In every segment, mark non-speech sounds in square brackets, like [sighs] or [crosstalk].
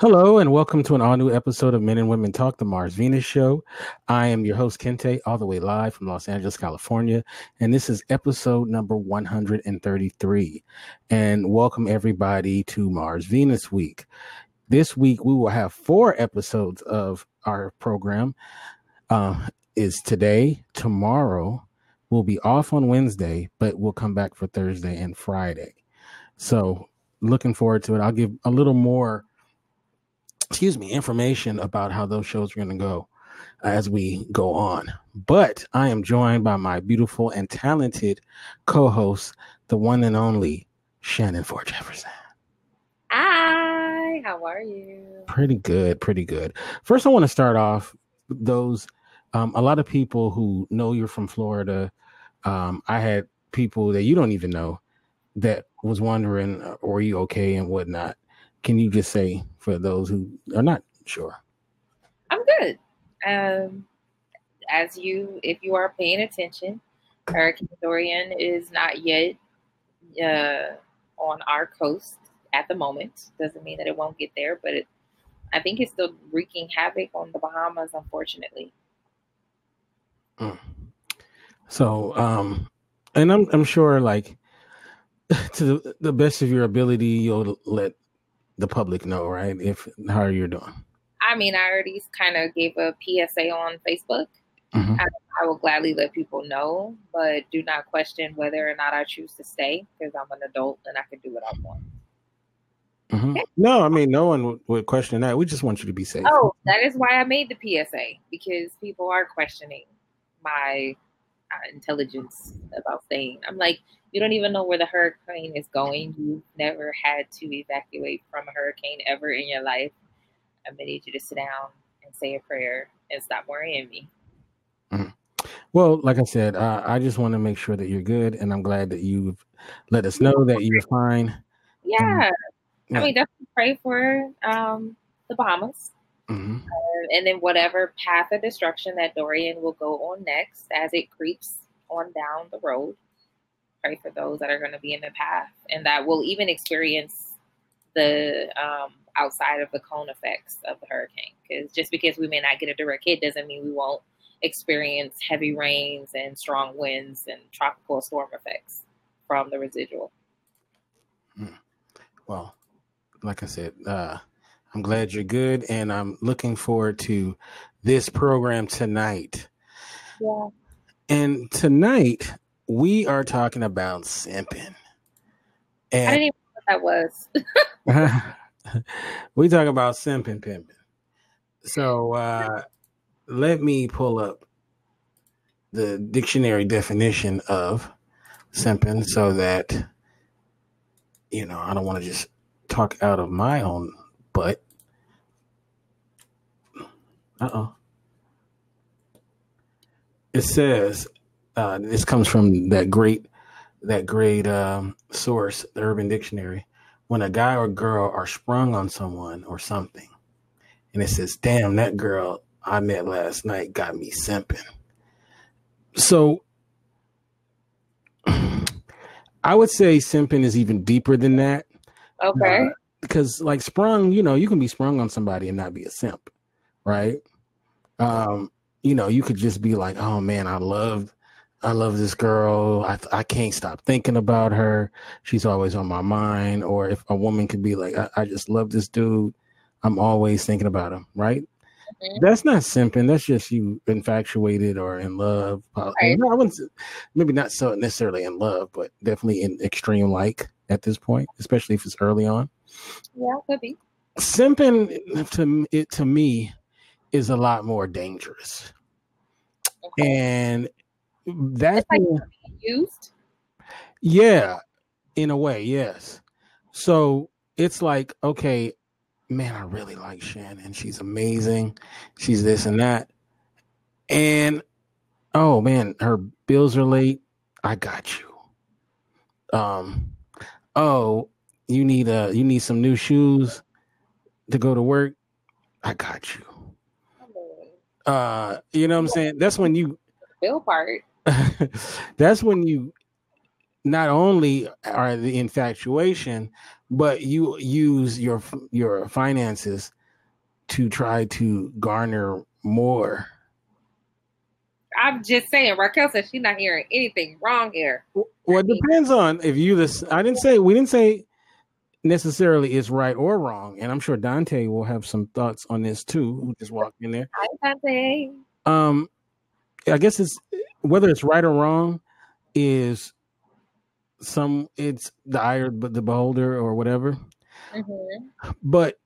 Hello, and welcome to an all new episode of Men and Women Talk, the Mars Venus Show. I am your host, Kente, all the way live from Los Angeles, California. And this is episode number 133. And welcome everybody to Mars Venus Week. This week, we will have four episodes of our program. Uh, is today, tomorrow. We'll be off on Wednesday, but we'll come back for Thursday and Friday. So, looking forward to it. I'll give a little more excuse me, information about how those shows are going to go as we go on. But I am joined by my beautiful and talented co-host, the one and only Shannon Ford Jefferson. Hi, how are you? Pretty good, pretty good. First, I want to start off those. Um, a lot of people who know you're from Florida. Um, I had people that you don't even know that was wondering, uh, "Are you okay?" and whatnot can you just say for those who are not sure? I'm good. Um, as you, if you are paying attention, Hurricane Dorian is not yet uh, on our coast at the moment. Doesn't mean that it won't get there, but it, I think it's still wreaking havoc on the Bahamas, unfortunately. Mm. So, um, and I'm I'm sure, like [laughs] to the, the best of your ability, you'll let the public know, right? If how you're doing. I mean, I already kind of gave a PSA on Facebook. Mm-hmm. I, I, will gladly let people know, but do not question whether or not I choose to stay because I'm an adult and I can do what I want. Mm-hmm. Okay? No, I mean, no one would, would question that. We just want you to be safe. Oh, that is why I made the PSA because people are questioning my intelligence about saying. I'm like, you don't even know where the hurricane is going. You've never had to evacuate from a hurricane ever in your life. I'm gonna need you to sit down and say a prayer and stop worrying me. Mm-hmm. Well, like I said, uh, I just want to make sure that you're good, and I'm glad that you've let us know that you're fine. Yeah, um, yeah. I mean, definitely pray for um, the Bahamas. Uh, and then whatever path of destruction that Dorian will go on next as it creeps on down the road pray for those that are going to be in the path and that will even experience the um, outside of the cone effects of the hurricane. Because just because we may not get a direct hit doesn't mean we won't experience heavy rains and strong winds and tropical storm effects from the residual. Hmm. Well, like I said, uh, I'm glad you're good, and I'm looking forward to this program tonight. Yeah. And tonight, we are talking about simping. And I didn't even know what that was. [laughs] we talk about simping pimping. So uh, let me pull up the dictionary definition of simping so that you know I don't want to just talk out of my own butt. Uh oh. It says uh, this comes from that great that great um, source, the Urban Dictionary. When a guy or girl are sprung on someone or something, and it says, "Damn, that girl I met last night got me simping." So, [clears throat] I would say simping is even deeper than that. Okay. Uh, because like sprung, you know, you can be sprung on somebody and not be a simp, right? Um, you know, you could just be like, "Oh man, I love." I love this girl. I I can't stop thinking about her. She's always on my mind. Or if a woman could be like, I, I just love this dude. I'm always thinking about him. Right? Mm-hmm. That's not simping. That's just you infatuated or in love. Right. I wouldn't. Maybe not so necessarily in love, but definitely in extreme like at this point, especially if it's early on. Yeah, could be. Simping to it to me is a lot more dangerous. Okay. And that's like used. Yeah, in a way, yes. So it's like, okay, man, I really like Shannon. She's amazing. She's this and that. And oh man, her bills are late. I got you. Um, oh, you need a you need some new shoes to go to work. I got you. Uh, you know what I'm saying? That's when you bill part. [laughs] that's when you not only are the infatuation, but you use your your finances to try to garner more. I'm just saying, Raquel said she's not hearing anything wrong here. Well, it depends on if you this. I didn't say we didn't say necessarily is right or wrong, and I'm sure Dante will have some thoughts on this too. Who just walked in there? Hi, Dante. Um, I guess it's whether it's right or wrong is some it's the eye but the beholder or whatever. Mm-hmm. But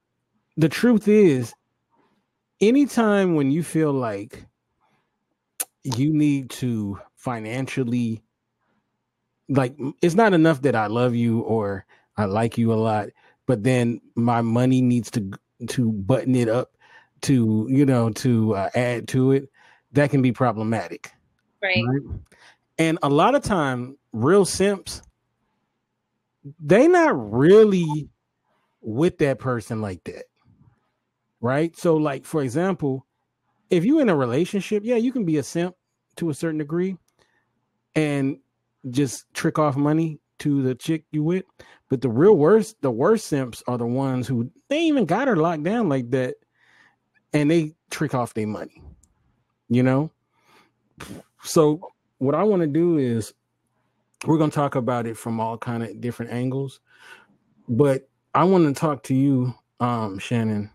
the truth is, anytime when you feel like you need to financially like it's not enough that I love you or I like you a lot, but then my money needs to to button it up to you know to uh, add to it. That can be problematic, right? right? And a lot of time, real simps, they not really with that person like that, right? So, like for example, if you in a relationship, yeah, you can be a simp to a certain degree, and just trick off money to the chick you with. But the real worst, the worst simps are the ones who they even got her locked down like that, and they trick off their money. You know. So what I want to do is we're going to talk about it from all kind of different angles, but I want to talk to you, um, Shannon,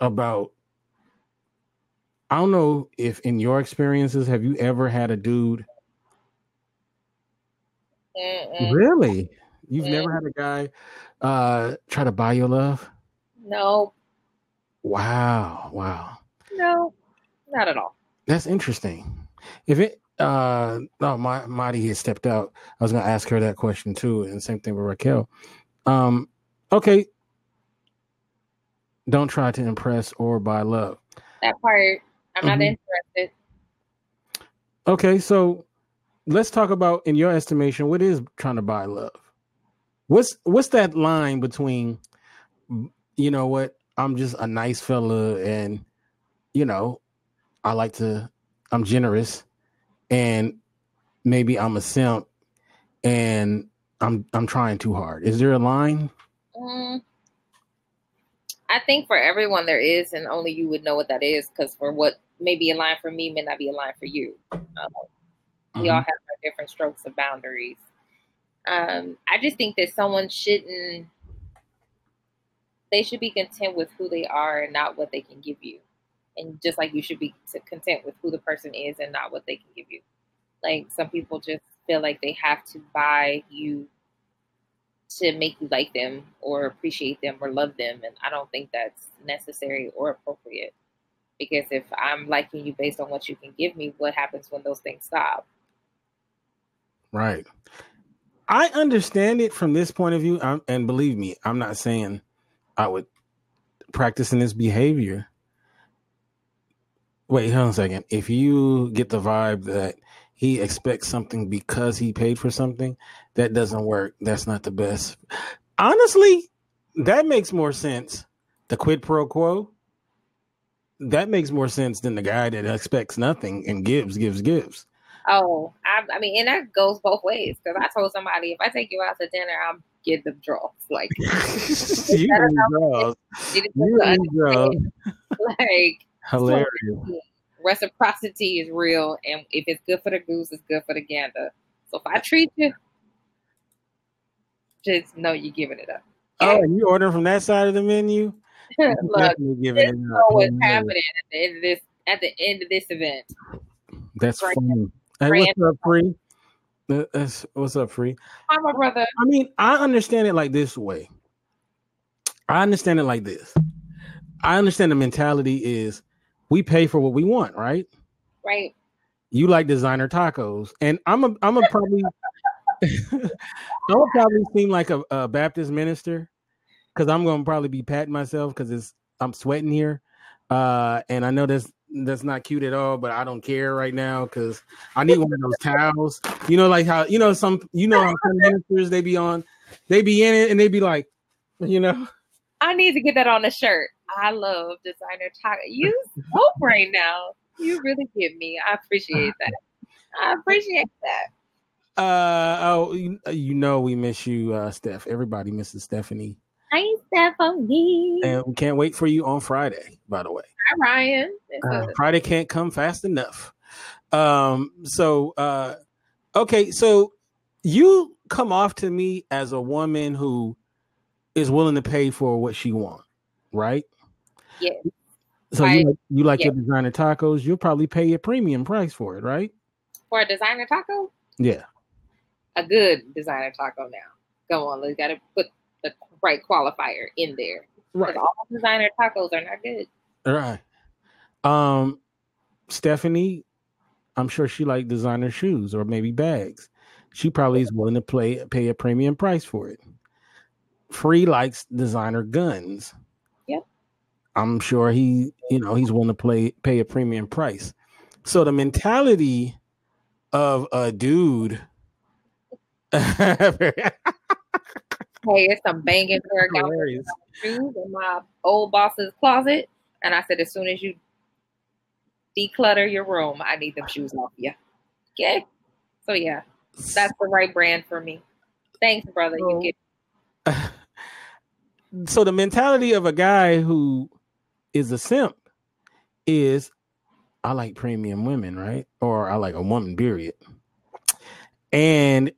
about. I don't know if in your experiences have you ever had a dude Mm-mm. Really? You've mm. never had a guy uh try to buy your love? No. Wow. Wow. No, not at all. That's interesting. If it uh no my Marty has stepped out. I was gonna ask her that question too, and same thing with Raquel. Um okay. Don't try to impress or buy love. That part. I'm mm-hmm. not interested. Okay, so let's talk about in your estimation what is trying to buy love? What's what's that line between you know what i'm just a nice fella and you know i like to i'm generous and maybe i'm a simp and i'm i'm trying too hard. Is there a line? Mm, i think for everyone there is and only you would know what that is because for what may be a line for me may not be a line for you. Um, we mm-hmm. all have our different strokes of boundaries. Um, I just think that someone shouldn't, they should be content with who they are and not what they can give you. And just like you should be content with who the person is and not what they can give you. Like some people just feel like they have to buy you to make you like them or appreciate them or love them. And I don't think that's necessary or appropriate. Because if I'm liking you based on what you can give me, what happens when those things stop? Right. I understand it from this point of view. I'm, and believe me, I'm not saying I would practice in this behavior. Wait, hold on a second. If you get the vibe that he expects something because he paid for something, that doesn't work. That's not the best. Honestly, that makes more sense. The quid pro quo, that makes more sense than the guy that expects nothing and gives, gives, gives. Oh, I, I mean, and that goes both ways because I told somebody if I take you out to dinner, I'm get the draws. Like, [laughs] [laughs] you draws. You draws. [laughs] like hilarious. Reciprocity is real, and if it's good for the goose, it's good for the gander. So if I treat you, just know you're giving it up. Oh, okay? Oh, you order from that side of the menu? Look, giving it up. what's happening at the end of this at the end of this event. That's right funny. Hey, what's up, free? That's, what's up, free? Hi, my brother. I mean, I understand it like this way. I understand it like this. I understand the mentality is we pay for what we want, right? Right. You like designer tacos, and I'm a I'm a probably [laughs] I would probably seem like a, a Baptist minister because I'm gonna probably be patting myself because it's I'm sweating here, uh, and I know there's that's not cute at all, but I don't care right now because I need one of those towels. You know, like how you know some you know how some ministers they be on, they be in it and they be like, you know. I need to get that on a shirt. I love designer taco. You hope right now. You really give me. I appreciate that. I appreciate that. Uh oh, you, you know we miss you, uh, Steph. Everybody misses Stephanie. Hi, Stephanie. And we can't wait for you on Friday. By the way, hi Ryan. Uh, Friday can't come fast enough. Um. So, uh, okay. So you come off to me as a woman who is willing to pay for what she wants, right? Yeah. So I, you, you like yeah. your designer tacos? You'll probably pay a premium price for it, right? For a designer taco? Yeah. A good designer taco. Now, go on. We got to put the right qualifier in there. Right. All designer tacos are not good. Right. Um, Stephanie, I'm sure she like designer shoes or maybe bags. She probably is willing to play pay a premium price for it. Free likes designer guns. Yep. I'm sure he, you know, he's willing to play pay a premium price. So the mentality of a dude. [laughs] hey, it's a banging pair of shoes in my old boss's closet, and I said, as soon as you declutter your room, I need them shoes off you. Okay. So yeah, that's the right brand for me. Thanks, brother. So, you get. [laughs] so the mentality of a guy who is a simp is I like premium women, right? Or I like a woman, period. And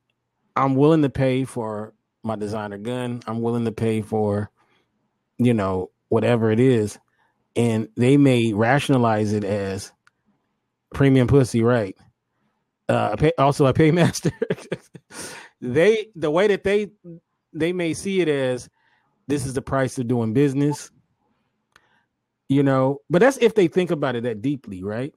I'm willing to pay for my designer gun. I'm willing to pay for, you know, whatever it is. And they may rationalize it as premium pussy, right? Uh, pay, also a paymaster. [laughs] they the way that they they may see it as this is the price of doing business you know but that's if they think about it that deeply right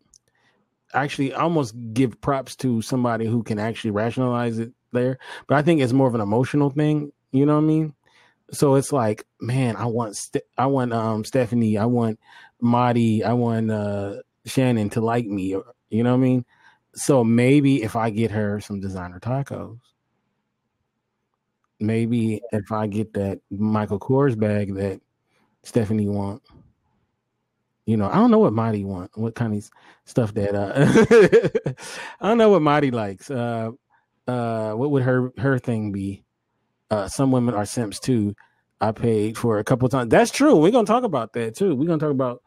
actually almost give props to somebody who can actually rationalize it there but i think it's more of an emotional thing you know what i mean so it's like man i want St- i want um stephanie i want Marty, i want uh shannon to like me you know what i mean so maybe if i get her some designer tacos maybe if i get that michael kors bag that stephanie want you know, I don't know what Marty want, what kind of stuff that uh [laughs] I don't know what Marty likes. Uh uh what would her her thing be? Uh some women are simps too. I paid for a couple times. That's true. We're gonna talk about that too. We're gonna talk about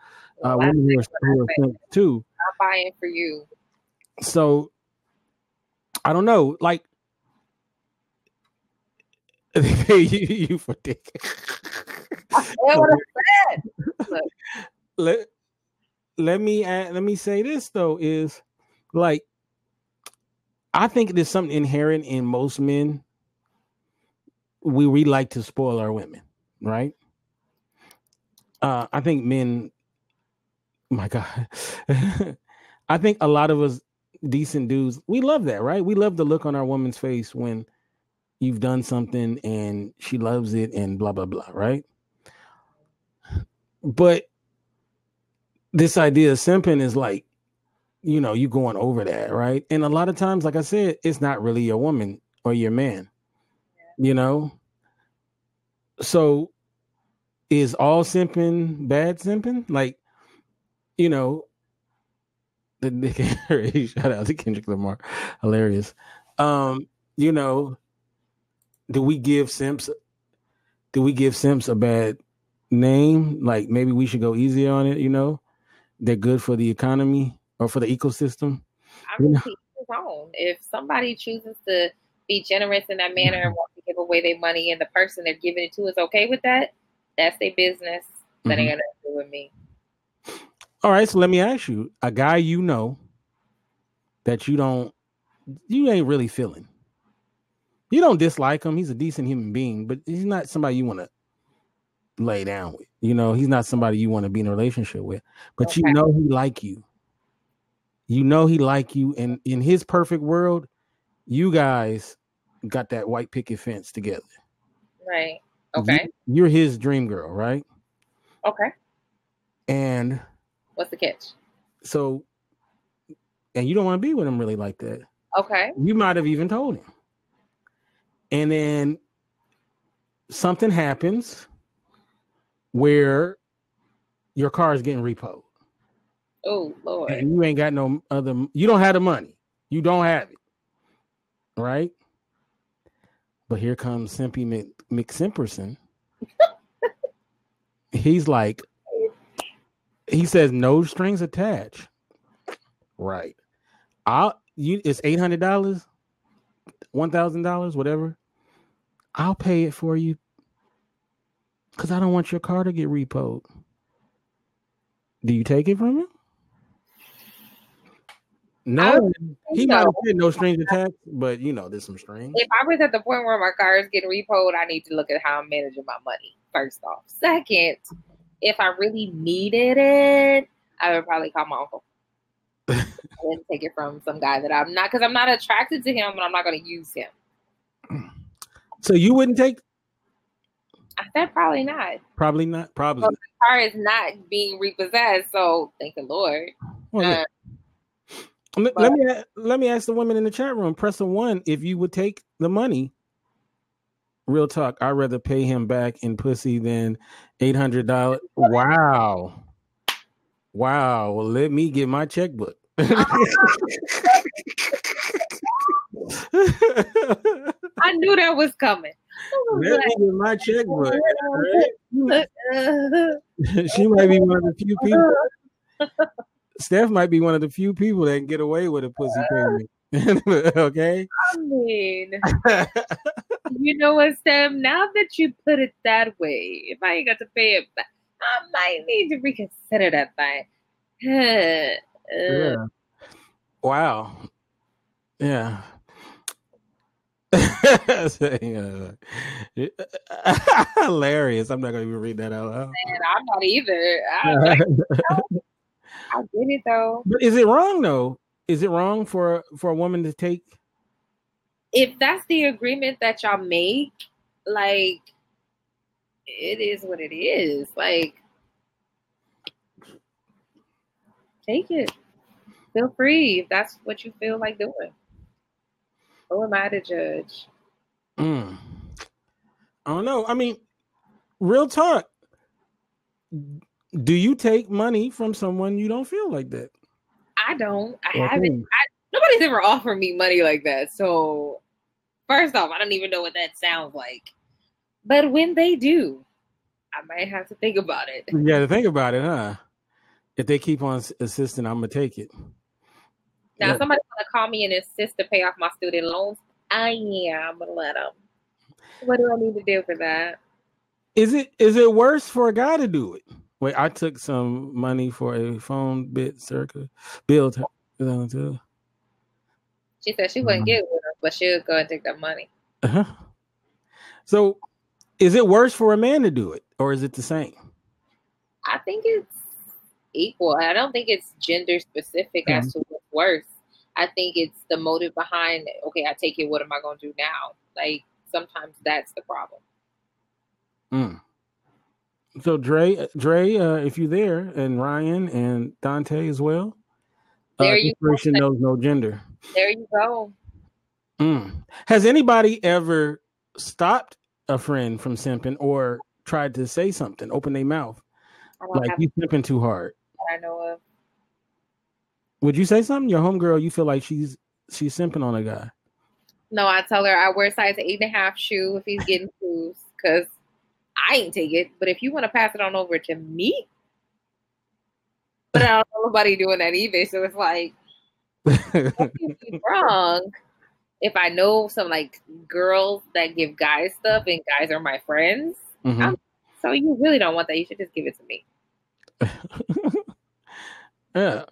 uh well, women who are, who are simps too. I'm buying for you. So I don't know, like [laughs] they pay you, you for dick. what I [laughs] said let let me add, let me say this though is like I think there's something inherent in most men. We we like to spoil our women, right? Uh, I think men. My God, [laughs] I think a lot of us decent dudes we love that, right? We love the look on our woman's face when you've done something and she loves it and blah blah blah, right? But this idea of simping is like, you know, you going over that, right? And a lot of times, like I said, it's not really your woman or your man. You know? So is all simping bad simping? Like, you know, [laughs] the Nick [laughs] shout out to Kendrick Lamar, hilarious. Um, you know, do we give simps do we give simps a bad name? Like maybe we should go easy on it, you know? they're good for the economy or for the ecosystem. I mean, his own. If somebody chooses to be generous in that manner and [laughs] want to give away their money, and the person they're giving it to is okay with that, that's their business. That mm-hmm. ain't gonna do with me. All right, so let me ask you: a guy you know that you don't, you ain't really feeling. You don't dislike him; he's a decent human being, but he's not somebody you want to lay down with. You know, he's not somebody you want to be in a relationship with, but okay. you know he like you. You know he like you, and in his perfect world, you guys got that white picket fence together. Right. Okay. You, you're his dream girl, right? Okay. And what's the catch? So, and you don't want to be with him really like that. Okay. You might have even told him. And then something happens where your car is getting repoed. Oh Lord! And you ain't got no other. You don't have the money. You don't have it. right? But here comes Simpy Mc, McSimperson. [laughs] He's like, he says no strings attached. Right. I'll you it's eight hundred dollars, one thousand dollars, whatever. I'll pay it for you because I don't want your car to get repoed. Do you take it from him? No, he might have said no strings attached, but you know, there's some strings. If I was at the point where my car is getting repoed, I need to look at how I'm managing my money. First off, second, if I really needed it, I would probably call my uncle [laughs] and take it from some guy that I'm not because I'm not attracted to him, and I'm not going to use him. So you wouldn't take? I said probably not. Probably not. Probably. Well, the car is not being repossessed, so thank the Lord. Well, yeah. uh, let, let, me let me ask the women in the chat room. Press a one if you would take the money. Real talk. I'd rather pay him back in pussy than eight hundred dollars. Wow. Wow. Well, let me get my checkbook. [laughs] I knew that was coming. Let me get my checkbook. [laughs] Right? [laughs] she might be one of the few people. Steph might be one of the few people that can get away with a pussy [laughs] payment. [laughs] okay. I mean, [laughs] you know what, Steph? Now that you put it that way, if I ain't got to pay it back, I might need to reconsider that thing. [sighs] yeah. Uh. Wow. Yeah. Hilarious. I'm not going to even read that out loud. Man, I'm not either. I, I get it though. But is it wrong though? Is it wrong for for a woman to take? If that's the agreement that y'all make, like it is what it is. Like take it. Feel free if that's what you feel like doing. Who am I to judge? Mm. I don't know. I mean, real talk. Do you take money from someone you don't feel like that? I don't. I okay. haven't. I, nobody's ever offered me money like that. So, first off, I don't even know what that sounds like. But when they do, I might have to think about it. Yeah, to think about it, huh? If they keep on assisting, I'm gonna take it. Now, yeah. somebody's gonna call me and insist to pay off my student loans. I am gonna let them. What do I need to do for that? Is it is it worse for a guy to do it? Wait, I took some money for a phone bit circa bill. To, to, she said she wouldn't mm-hmm. get with her, but she would go and take that money. Uh-huh. So, is it worse for a man to do it, or is it the same? I think it's equal. I don't think it's gender specific mm-hmm. as to what's worse. I think it's the motive behind. Okay, I take it. What am I going to do now? Like sometimes that's the problem. Mm. So Dre, Dre, uh, if you're there, and Ryan and Dante as well. Uh, there uh, you go. knows no gender. There you go. Mm. Has anybody ever stopped a friend from simping or tried to say something, open their mouth, like you simping too hard? I know of. Would you say something? Your homegirl, you feel like she's she's simping on a guy. No, I tell her I wear size eight and a half shoe if he's getting shoes because I ain't take it. But if you want to pass it on over to me, but I don't know nobody doing that either. So it's like [laughs] wrong. If I know some like girls that give guys stuff and guys are my friends, mm-hmm. so you really don't want that. You should just give it to me. [laughs] yeah.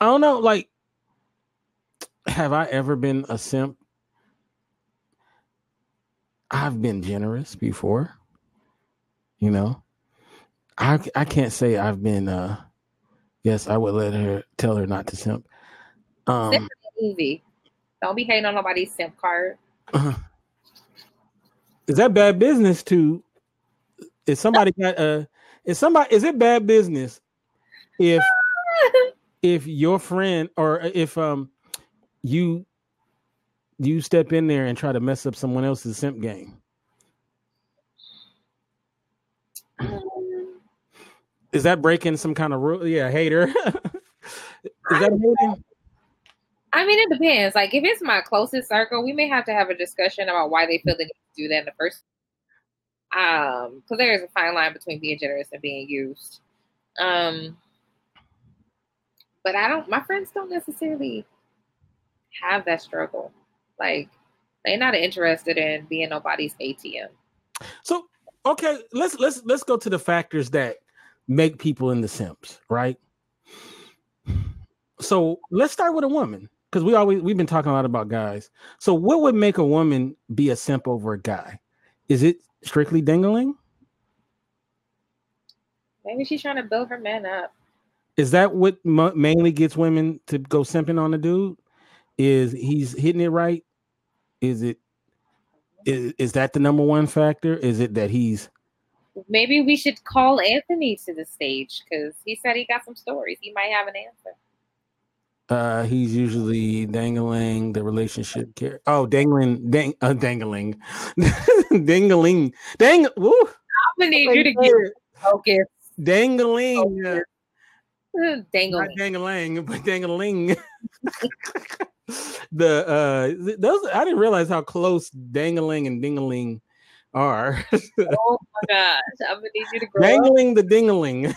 I don't know. Like, have I ever been a simp? I've been generous before. You know, I I can't say I've been. uh Yes, I would let her tell her not to simp. Um, simp easy. Don't be hating on nobody's simp card. Uh, [laughs] is that bad business? To is somebody got a? Is somebody? Is it bad business if [laughs] if your friend or if um you you step in there and try to mess up someone else's simp game? Is that breaking some kind of rule? Yeah, hater. [laughs] Is that hating? I mean, it depends. Like, if it's my closest circle, we may have to have a discussion about why they feel they need to do that in the first. Um, because there is a fine line between being generous and being used. Um, but I don't. My friends don't necessarily have that struggle. Like, they're not interested in being nobody's ATM. So, okay, let's let's let's go to the factors that make people in the simps, right? So let's start with a woman because we always we've been talking a lot about guys. So what would make a woman be a simp over a guy? Is it strictly dingling? Maybe she's trying to build her man up. Is that what m- mainly gets women to go simping on a dude? Is he's hitting it right? Is it is, is that the number one factor? Is it that he's maybe we should call Anthony to the stage because he said he got some stories. He might have an answer. Uh, he's usually dangling the relationship care. Oh, dangling, dang, uh, dangling, [laughs] dangling, dang. Woo. I'm gonna need you to get focused. Dangling. Focus. [laughs] Dangling. Not dangling, but dangling. [laughs] the uh those I didn't realize how close dangling and dingling are. [laughs] oh my gosh. I'm gonna need you to grow dangling up. the dingling.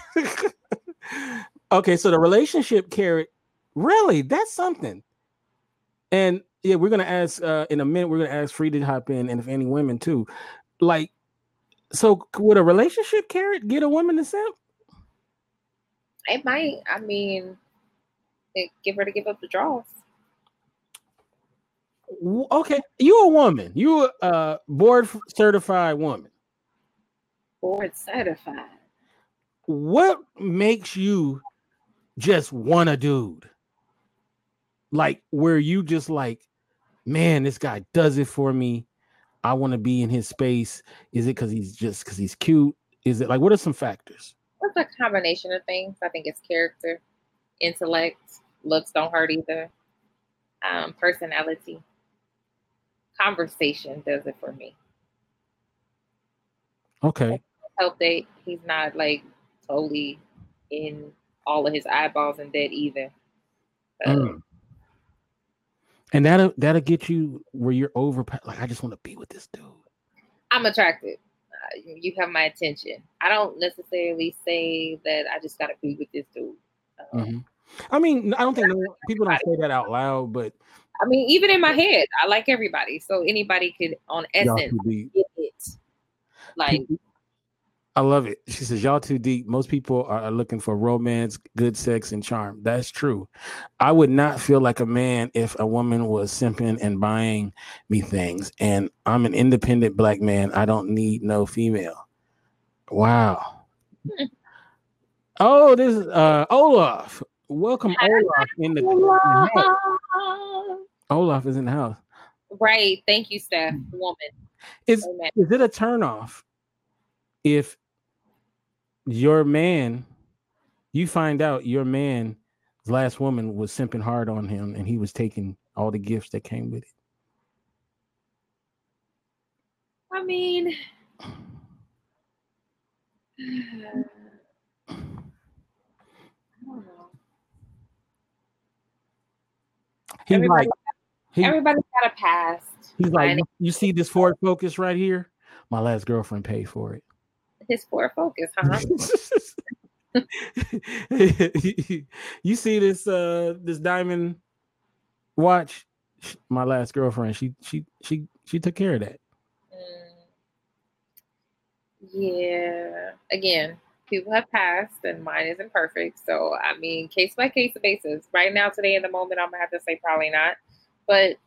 [laughs] okay, so the relationship carrot Really, that's something. And yeah, we're gonna ask uh, in a minute. We're gonna ask Free to hop in, and if any women too. Like, so would a relationship carrot get a woman to simp? It might. I mean, give her to give up the draws. Okay, you a woman. You a board certified woman. Board certified. What makes you just want a dude? like where you just like, man, this guy does it for me. I want to be in his space. Is it because he's just because he's cute? Is it like what are some factors? It's a combination of things. I think it's character, intellect, looks don't hurt either. Um, personality, conversation does it for me. Okay. Help that he's not like totally in all of his eyeballs and dead either. mm and that'll that'll get you where you're over. Like I just want to be with this dude. I'm attracted. Uh, you have my attention. I don't necessarily say that I just got to be with this dude. Um, mm-hmm. I mean, I don't think no, people don't say that out loud, but I mean, even in my head, I like everybody. So anybody could, on essence, get it. Like I love it. She says, Y'all too deep. Most people are looking for romance, good sex, and charm. That's true. I would not feel like a man if a woman was simping and buying me things. And I'm an independent black man. I don't need no female. Wow. [laughs] oh, this is uh, Olaf. Welcome, Olaf, in the Olaf. Olaf is in the house. Right. Thank you, Steph. Mm. Woman. Is, is it a turnoff if your man, you find out your man's last woman was simping hard on him and he was taking all the gifts that came with it. I mean, [sighs] [sighs] [sighs] He's Everybody, like, he, everybody's got a past. He's like, you see this Ford Focus right here? My last girlfriend paid for it his Ford Focus, huh? [laughs] you see this uh this diamond watch? My last girlfriend, she she she she took care of that. Mm. Yeah. Again, people have passed and mine isn't perfect. So I mean, case by case basis. Right now, today in the moment, I'm gonna have to say probably not. But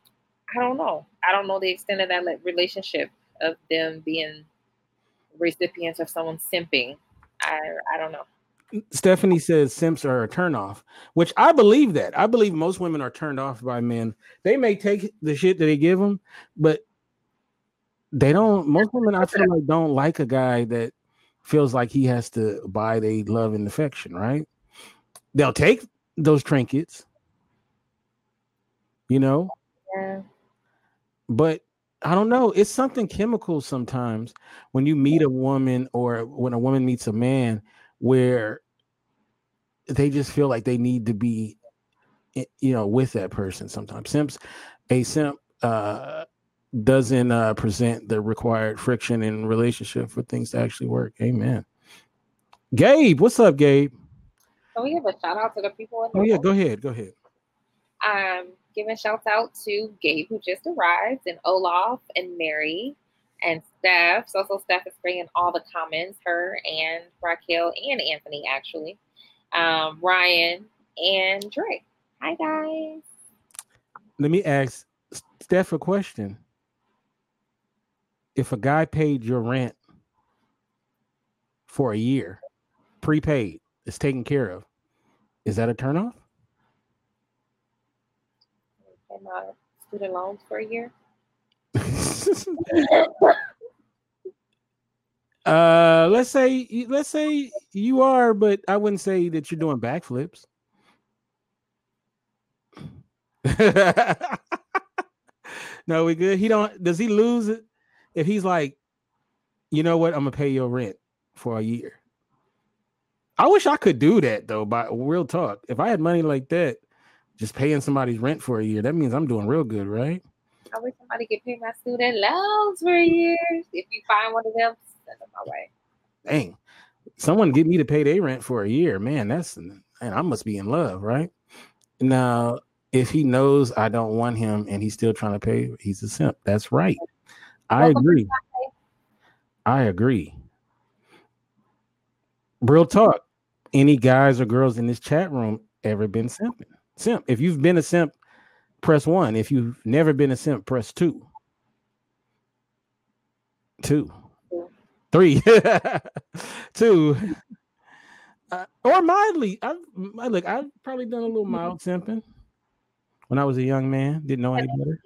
I don't know. I don't know the extent of that relationship of them being recipients of someone simping. I I don't know. Stephanie says simps are a turnoff, which I believe that. I believe most women are turned off by men. They may take the shit that they give them, but they don't. Most women, I feel like, don't like a guy that feels like he has to buy their love and affection. Right? They'll take those trinkets, you know. Yeah. But I don't know. It's something chemical sometimes when you meet a woman or when a woman meets a man where they just feel like they need to be you know, with that person. Sometimes simps, a simp uh, doesn't uh, present the required friction in relationship for things to actually work. Amen. Gabe, what's up, Gabe? Can we give a shout out to the people? In Oh yeah, go ahead, go ahead. Um, giving shouts out to Gabe who just arrived, and Olaf and Mary and Steph. So, so Steph is bringing all the comments. Her and Raquel and Anthony actually, um, Ryan and Dre. Hi guys. Let me ask Steph a question. If a guy paid your rent for a year, prepaid, it's taken care of, is that a turnoff? And uh, student loans for a year. [laughs] uh, let's say let's say you are, but I wouldn't say that you're doing backflips. [laughs] no, we good. He don't. Does he lose it if he's like, you know what? I'm gonna pay your rent for a year. I wish I could do that though. By real talk, if I had money like that, just paying somebody's rent for a year, that means I'm doing real good, right? I wish somebody could pay my student loans for years. If you find one of them, send them my way. Dang, someone get me to pay their rent for a year, man. That's and I must be in love, right? Now, if he knows I don't want him and he's still trying to pay, he's a simp. That's right. I agree. I agree. Real talk. Any guys or girls in this chat room ever been simping? Simp. If you've been a simp, press one. If you've never been a simp, press two. Two. Three. [laughs] two. Uh, or mildly. I've look, I've probably done a little mild simping when I was a young man, didn't know any better.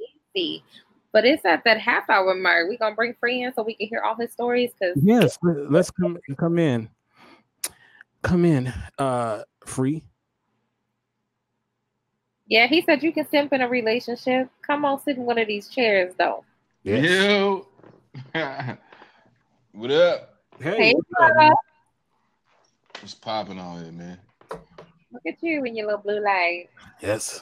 Easy. But it's at that half hour mark. We're gonna bring Free in so we can hear all his stories. Cause yes, let's come come in. Come in, uh, Free. Yeah, he said you can simp in a relationship. Come on, sit in one of these chairs, though. Yes. Yo, [laughs] what up? Hey, hey What's popping on here, man? Look at you in your little blue light. Yes.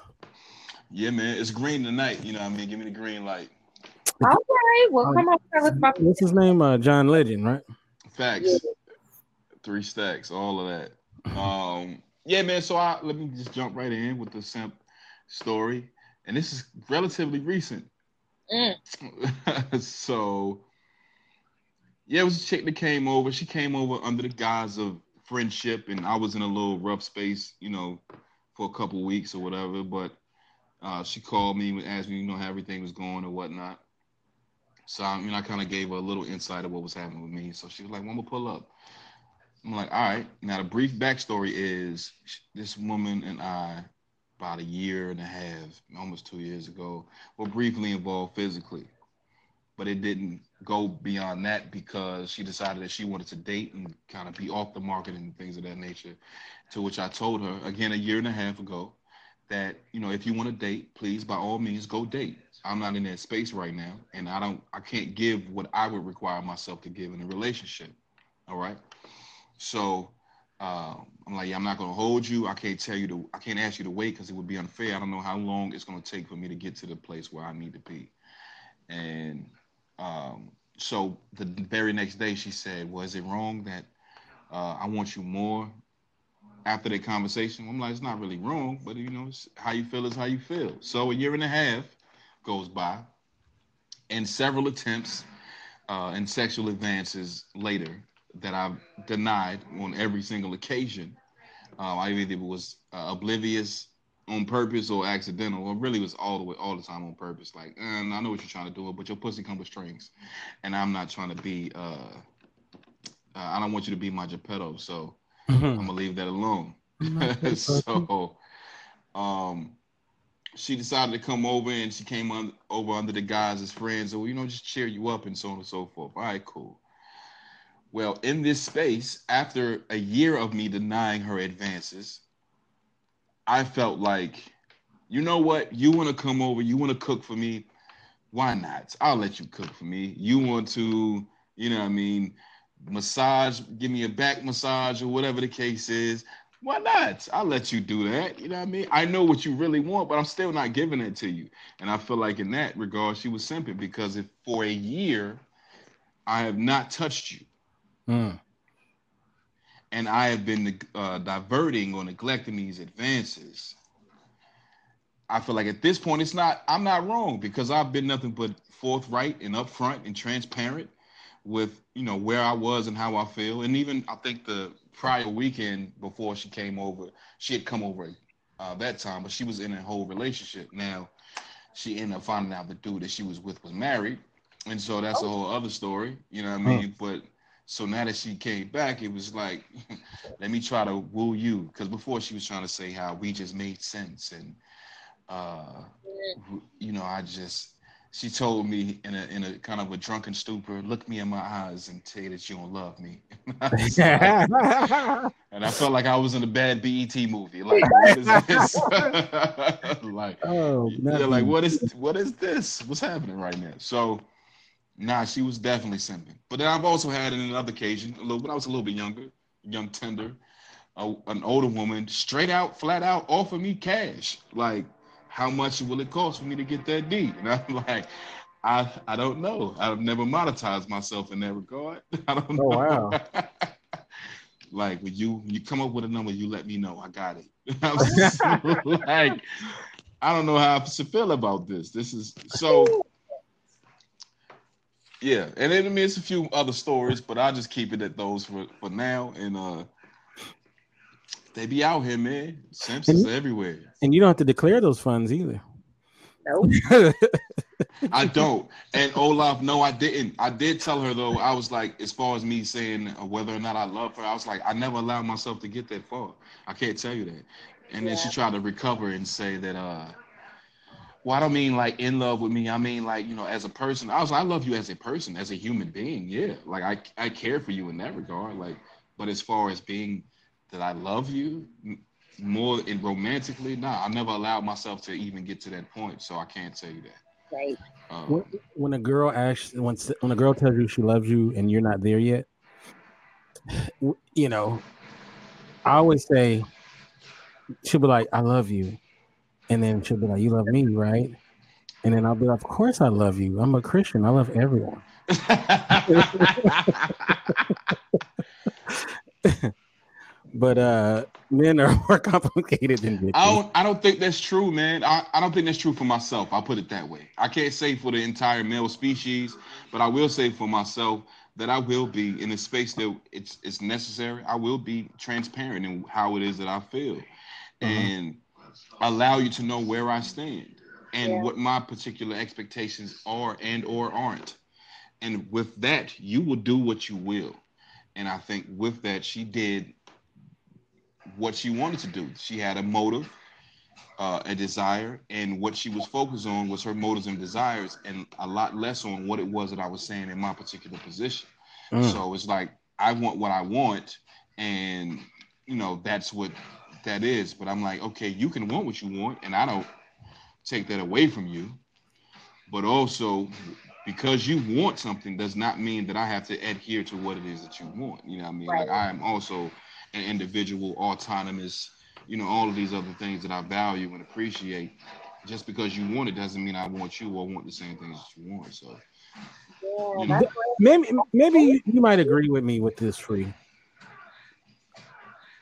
Yeah, man. It's green tonight. You know what I mean? Give me the green light. All right. Well, come on. Tell us about What's his name? Uh, John Legend, right? Facts. Yeah. Three stacks. All of that. Um. Yeah, man. So I let me just jump right in with the simp story, and this is relatively recent. Mm. [laughs] so, yeah, it was a chick that came over. She came over under the guise of friendship, and I was in a little rough space, you know, for a couple weeks or whatever. But uh, she called me and asked me, you know, how everything was going or whatnot. So I mean, I kind of gave her a little insight of what was happening with me. So she was like, "Well, I'm gonna pull up." I'm like, "All right." Now the brief backstory is this woman and I, about a year and a half, almost two years ago, were briefly involved physically, but it didn't go beyond that because she decided that she wanted to date and kind of be off the market and things of that nature. To which I told her again a year and a half ago that you know if you want to date, please by all means go date. I'm not in that space right now, and I don't I can't give what I would require myself to give in a relationship. All right. So uh, I'm like, yeah, I'm not gonna hold you. I can't tell you to I can't ask you to wait because it would be unfair. I don't know how long it's gonna take for me to get to the place where I need to be. And um, so the very next day she said, Was well, it wrong that uh, I want you more after that conversation, I'm like, it's not really wrong, but you know, how you feel is how you feel. So a year and a half goes by, and several attempts uh, and sexual advances later that I've denied on every single occasion. Uh, I either was uh, oblivious on purpose or accidental, or really was all the way, all the time on purpose. Like, and I know what you're trying to do, but your pussy comes with strings, and I'm not trying to be. Uh, uh I don't want you to be my Geppetto, so Mm-hmm. I'm gonna leave that alone. [laughs] so, um, she decided to come over, and she came on over under the guise as friends, or you know, just cheer you up and so on and so forth. All right, cool. Well, in this space, after a year of me denying her advances, I felt like, you know what? You want to come over, you want to cook for me. Why not? I'll let you cook for me. You want to, you know what I mean? massage, give me a back massage or whatever the case is. Why not? I'll let you do that. You know what I mean? I know what you really want, but I'm still not giving it to you. And I feel like in that regard, she was simping because if for a year I have not touched you, mm. and I have been uh, diverting or neglecting these advances, I feel like at this point it's not. I'm not wrong because I've been nothing but forthright and upfront and transparent with you know where I was and how I feel, and even I think the prior weekend before she came over, she had come over uh, that time, but she was in a whole relationship. Now, she ended up finding out the dude that she was with was married, and so that's a oh. whole other story. You know what I mean? But so now that she came back, it was like, [laughs] let me try to woo you, because before she was trying to say how we just made sense and, uh, you know, I just she told me in a in a kind of a drunken stupor, look me in my eyes and tell you that you don't love me. [laughs] [laughs] and I felt like I was in a bad BET movie. Like, what is this? [laughs] like, oh, yeah, like what is what is this? What's happening right now? So, nah, she was definitely simping. But then I've also had in another occasion, a little when I was a little bit younger, young tender, a, an older woman, straight out, flat out, offer me cash, like how much will it cost for me to get that D? [laughs] And I'm like, I I don't know. I've never monetized myself in that regard. [laughs] I don't know. Oh wow. [laughs] like when you you come up with a number, you let me know. I got it. Like, I don't know how I should feel about this. This is so yeah, and then I mean it's a few other stories, but I'll just keep it at those for, for now. And uh they be out here, man. Simpsons and, everywhere. And you don't have to declare those funds either. Nope. [laughs] I don't. And Olaf, no, I didn't. I did tell her though. I was like, as far as me saying whether or not I love her, I was like, I never allowed myself to get that far. I can't tell you that. And yeah. then she tried to recover and say that, uh, well, I don't mean like in love with me. I mean like you know, as a person. I was like, I love you as a person, as a human being. Yeah, like I I care for you in that regard. Like, but as far as being that I love you more in romantically. Nah, I never allowed myself to even get to that point, so I can't tell you that. Right. Um, when, when a girl asks, when when a girl tells you she loves you and you're not there yet, [sighs] you know, I always say she'll be like, "I love you," and then she'll be like, "You love me, right?" And then I'll be like, "Of course I love you. I'm a Christian. I love everyone." [laughs] [laughs] [laughs] but uh men are [laughs] more complicated than bitches. I don't I don't think that's true, man. I, I don't think that's true for myself. I'll put it that way. I can't say for the entire male species, but I will say for myself that I will be in a space that it's it's necessary. I will be transparent in how it is that I feel mm-hmm. and allow you to know where I stand and yeah. what my particular expectations are and or aren't. And with that, you will do what you will. And I think with that, she did what she wanted to do. She had a motive, uh, a desire, and what she was focused on was her motives and desires, and a lot less on what it was that I was saying in my particular position. Mm. So it's like I want what I want, and you know that's what that is. But I'm like, okay, you can want what you want, and I don't take that away from you. But also, because you want something does not mean that I have to adhere to what it is that you want. You know what I mean? Right. Like I am also an individual, autonomous, you know, all of these other things that I value and appreciate. Just because you want it doesn't mean I want you or want the same things that you want. So you know. maybe maybe you might agree with me with this free.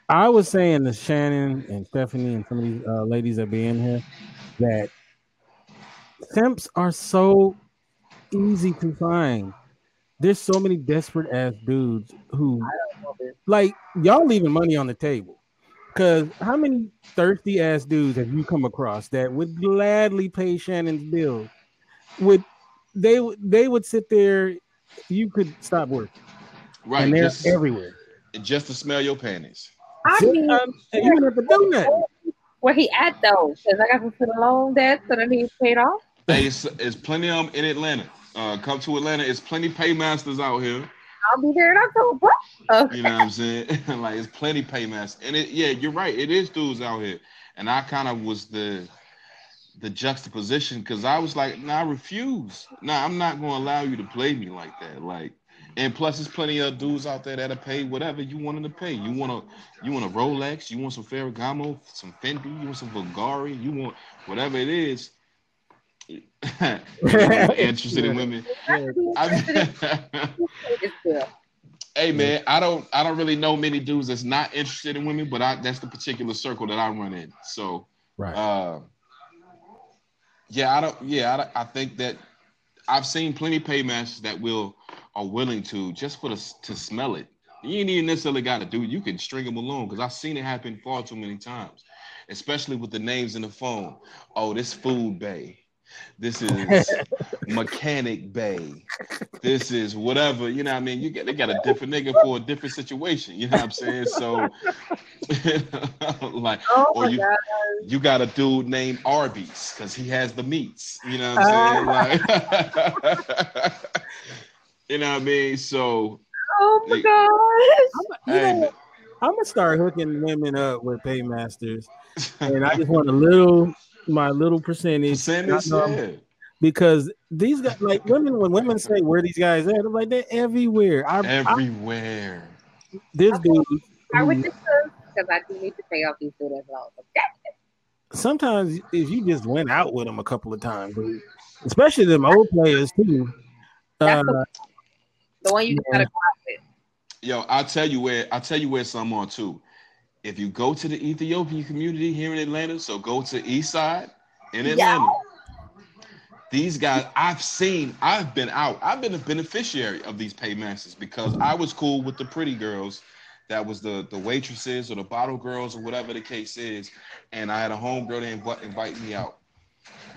I was saying to Shannon and Stephanie and some of these uh, ladies that be in here that simps are so easy to find. There's so many desperate ass dudes who like y'all leaving money on the table. Cause how many thirsty ass dudes have you come across that would gladly pay Shannon's bill? Would they they would sit there, you could stop working. Right. And they're just, everywhere. Just to smell your panties. I mean, um, you would have to do nothing. Where he at though? Because I got to put a loan debt so that he's paid off. Hey, it's, it's plenty of them in Atlanta. Uh, come to Atlanta. It's plenty paymasters out here. I'll be there in October. Okay. You know what I'm saying? [laughs] like it's plenty paymasters, and it yeah, you're right. It is dudes out here, and I kind of was the the juxtaposition because I was like, nah, I refuse. Nah, I'm not gonna allow you to play me like that. Like And plus, there's plenty of dudes out there that'll pay whatever you want them to pay. You want a, you want a Rolex, you want some Ferragamo, some Fendi, you want some Bulgari, you want whatever it is. [laughs] [laughs] interested in women. [laughs] hey man, I don't, I don't really know many dudes that's not interested in women, but I, that's the particular circle that I run in. So, right. Uh, yeah, I don't. Yeah, I, I think that I've seen plenty of paymasters that will are willing to just for the to smell it. You ain't even necessarily got to do it. You can string them along because I've seen it happen far too many times, especially with the names in the phone. Oh, this food bay. This [laughs] is mechanic bay. This is whatever. You know what I mean? You get they got a different nigga for a different situation. You know what I'm saying? So [laughs] like oh or you God. you got a dude named Arby's because he has the meats. You know what I'm saying? Uh, like [laughs] you know what I mean? So Oh my gosh. I'm, hey, I'm gonna start hooking women up with paymasters, and I just want a little my little percentage. Percentage, yeah. Because these guys, like women, when women say where these guys at, I'm like they're everywhere. I, everywhere. I, this dude. I would just because I do need to pay off these student loans. Sometimes, if you just went out with them a couple of times, especially them old players too. Uh, the, the, one you yeah. gotta go with. Yo, I'll tell you where I'll tell you where some are too if you go to the Ethiopian community here in Atlanta, so go to East Side in Atlanta. Yeah. These guys, I've seen, I've been out, I've been a beneficiary of these paymasters because I was cool with the pretty girls that was the the waitresses or the bottle girls or whatever the case is, and I had a homegirl that invite, invite me out.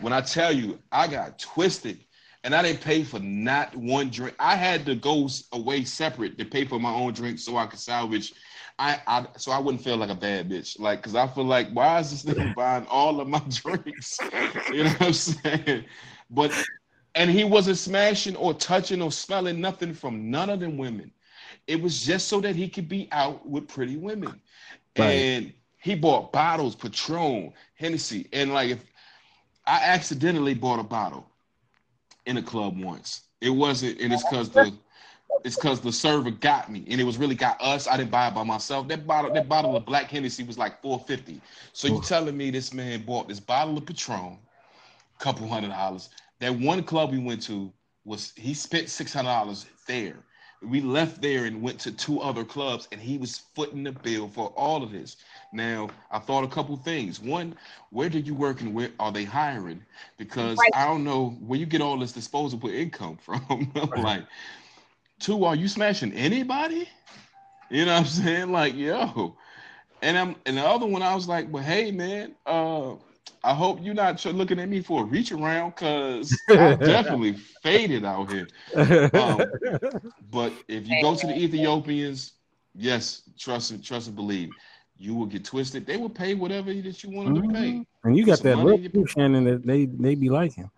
When I tell you, I got twisted and I didn't pay for not one drink. I had to go away separate to pay for my own drink so I could salvage I, I so I wouldn't feel like a bad bitch, like because I feel like why is this nigga buying all of my [laughs] drinks? You know what I'm saying? But and he wasn't smashing or touching or smelling nothing from none of them women. It was just so that he could be out with pretty women, right. and he bought bottles, Patron, Hennessy, and like if I accidentally bought a bottle in a club once, it wasn't, and it's because the it's because the server got me, and it was really got us. I didn't buy it by myself. That bottle, that bottle of Black Hennessy was like four fifty. So you telling me this man bought this bottle of Patron, couple hundred dollars. That one club we went to was he spent six hundred dollars there. We left there and went to two other clubs, and he was footing the bill for all of this. Now, I thought a couple things. One, where did you work and where are they hiring? Because right. I don't know where you get all this disposable income [laughs] from. like, Two, are you smashing anybody? You know what I'm saying? Like, yo. And I'm and the other one, I was like, well, hey man, uh, I hope you're not looking at me for a reach around because [laughs] I definitely faded out here. Um, but if you go to the Ethiopians, yes, trust and trust and believe, you will get twisted. They will pay whatever that you want them mm-hmm. to pay. Mm-hmm. And you got Some that look, Shannon, that they they be liking.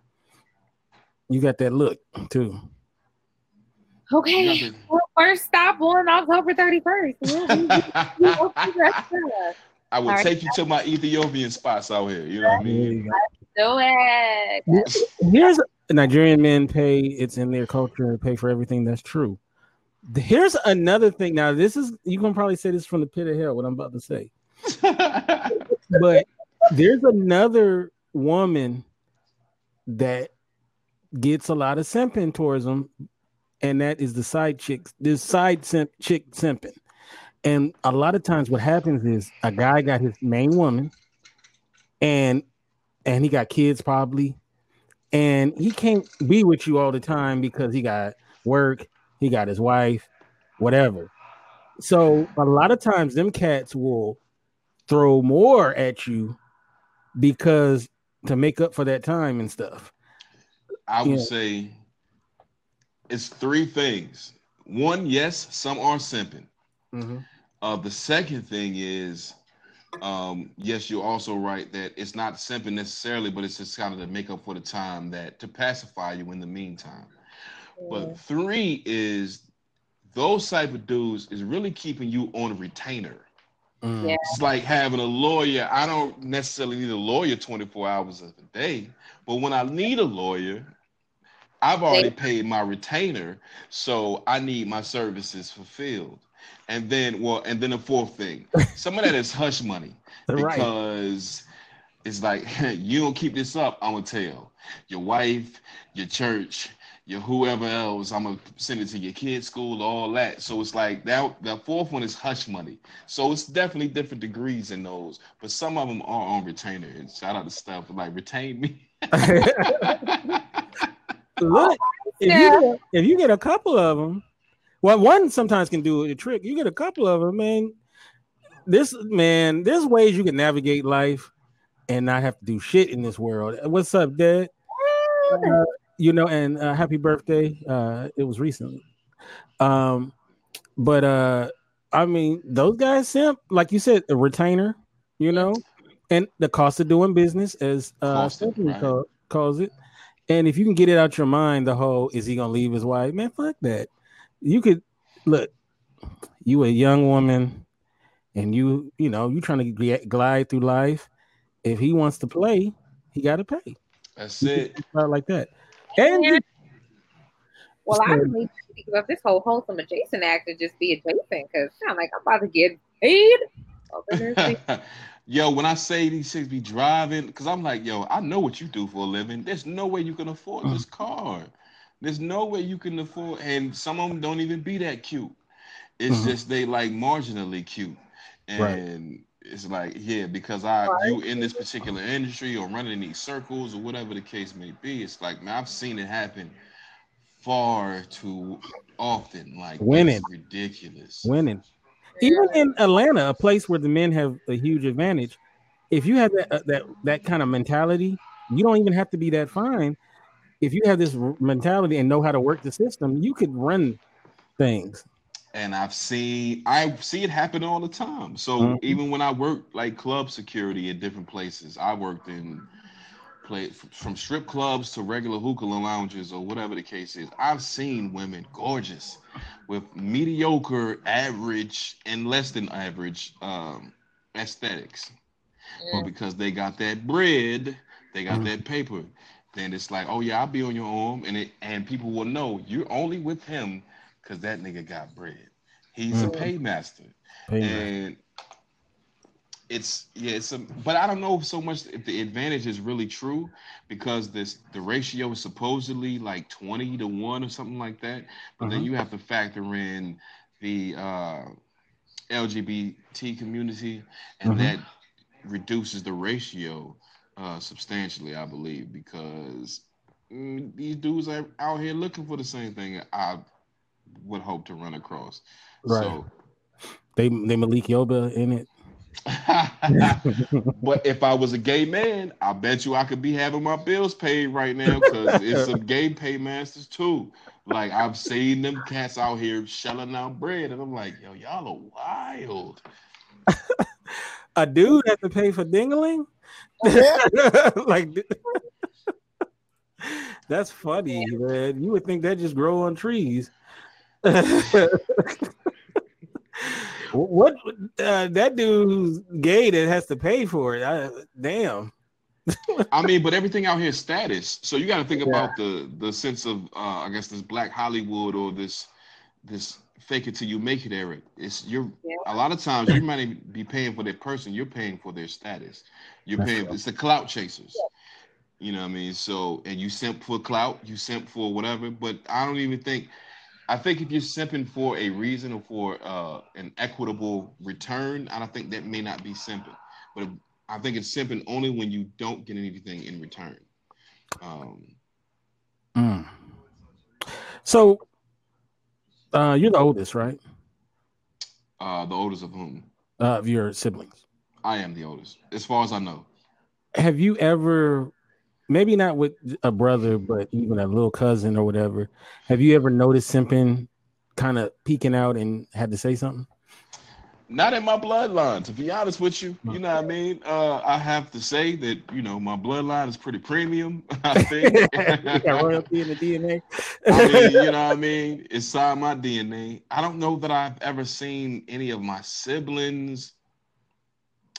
You got that look too. Okay. Well, first stop on October 31st. [laughs] I would take you to my Ethiopian spots out here. You know what I mean? do it. Here's Nigerian men pay, it's in their culture, pay for everything. That's true. Here's another thing. Now, this is, you can probably say this from the pit of hell, what I'm about to say. [laughs] but there's another woman that gets a lot of simping towards them and that is the side chick, this side simp, chick simping. And a lot of times, what happens is a guy got his main woman, and and he got kids probably, and he can't be with you all the time because he got work, he got his wife, whatever. So a lot of times, them cats will throw more at you because to make up for that time and stuff. I would say it's three things. One, yes, some are simping. Mm-hmm. Uh, the second thing is, um, yes, you're also right that it's not simping necessarily, but it's just kind of to make up for the time that to pacify you in the meantime. Yeah. But three is those type of dudes is really keeping you on a retainer. Mm. Yeah. It's like having a lawyer. I don't necessarily need a lawyer 24 hours of the day, but when I need a lawyer, I've already paid my retainer, so I need my services fulfilled. And then, well, and then the fourth thing, some of that is hush money [laughs] because right. it's like [laughs] you don't keep this up, I'm gonna tell your wife, your church, your whoever else. I'm gonna send it to your kids' school, all that. So it's like that. The fourth one is hush money. So it's definitely different degrees in those, but some of them are on retainer. And shout out to stuff like retain me. [laughs] Look, if you, get, if you get a couple of them, well, one sometimes can do a trick. You get a couple of them, man. This man, there's ways you can navigate life and not have to do shit in this world. What's up, Dad? Uh, you know, and uh, happy birthday. Uh, it was recently. Um, but uh, I mean, those guys simp, like you said, a retainer, you know, and the cost of doing business, as uh, right. calls it. And if you can get it out your mind, the whole is he gonna leave his wife? Man, fuck that. You could look, you a young woman, and you, you know, you trying to glide through life. If he wants to play, he got to pay. That's it. Like that. And yeah. well, I really think of this whole wholesome adjacent act to just be adjacent because I'm like I'm about to get paid. [laughs] [laughs] yo, when I say these things be driving, because I'm like, yo, I know what you do for a living. There's no way you can afford this car. There's no way you can afford, and some of them don't even be that cute. It's mm-hmm. just they like marginally cute, and right. it's like, yeah, because I you in this particular industry or running in these circles or whatever the case may be. It's like, man, I've seen it happen far too often. Like winning, ridiculous, winning even in Atlanta, a place where the men have a huge advantage, if you have that uh, that that kind of mentality, you don't even have to be that fine. If you have this mentality and know how to work the system, you could run things. And I've seen I see it happen all the time. So mm-hmm. even when I worked like club security at different places, I worked in play from strip clubs to regular hookah lounges or whatever the case is. I've seen women gorgeous with mediocre, average, and less than average um, aesthetics. Yeah. But because they got that bread, they got mm. that paper, then it's like, oh yeah, I'll be on your arm, and it and people will know you're only with him because that nigga got bread. He's mm. a paymaster. paymaster. And it's yeah, it's a but I don't know so much if the advantage is really true because this the ratio is supposedly like 20 to 1 or something like that. But uh-huh. then you have to factor in the uh LGBT community and uh-huh. that reduces the ratio uh substantially, I believe, because mm, these dudes are out here looking for the same thing I would hope to run across. Right. So they they Malik Yoba in it. [laughs] but if I was a gay man, I bet you I could be having my bills paid right now because it's some [laughs] gay paymasters too. Like I've seen them cats out here shelling out bread, and I'm like, yo, y'all are wild. [laughs] a dude has to pay for dingling? Oh, like that's funny, man. You would think that just grow on trees. What uh, that dude's gay that has to pay for it? I, damn. I mean, but everything out here is status. So you got to think yeah. about the the sense of uh, I guess this black Hollywood or this this fake it till you make it era. It's you're yeah. a lot of times you might be paying for their person. You're paying for their status. You're That's paying. Right. It's the clout chasers. Yeah. You know what I mean? So and you simp for clout. You simp for whatever. But I don't even think I think if you're simping for a reason or for uh, an equitable return, I don't think that may not be simping. But I think it's simping only when you don't get anything in return. Um, mm. So uh, you're the oldest, right? Uh, the oldest of whom? Uh, of your siblings. I am the oldest, as far as I know. Have you ever maybe not with a brother, but even a little cousin or whatever. Have you ever noticed simping kind of peeking out and had to say something? Not in my bloodline, to be honest with you. You know what I mean? Uh, I have to say that you know my bloodline is pretty premium. [laughs] I think [laughs] royalty in the DNA. [laughs] I mean, you know what I mean? It's on my DNA. I don't know that I've ever seen any of my siblings,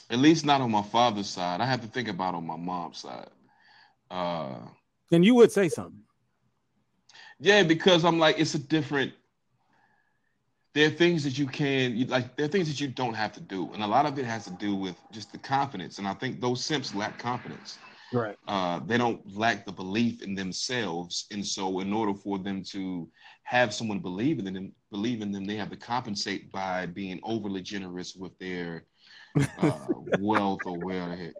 at least not on my father's side. I have to think about on my mom's side. Uh, then you would say something. Yeah, because I'm like, it's a different. There are things that you can you, like. There are things that you don't have to do, and a lot of it has to do with just the confidence. And I think those simps lack confidence. Right. Uh, they don't lack the belief in themselves, and so in order for them to have someone believe in them, believe in them, they have to compensate by being overly generous with their uh, [laughs] wealth or whatever.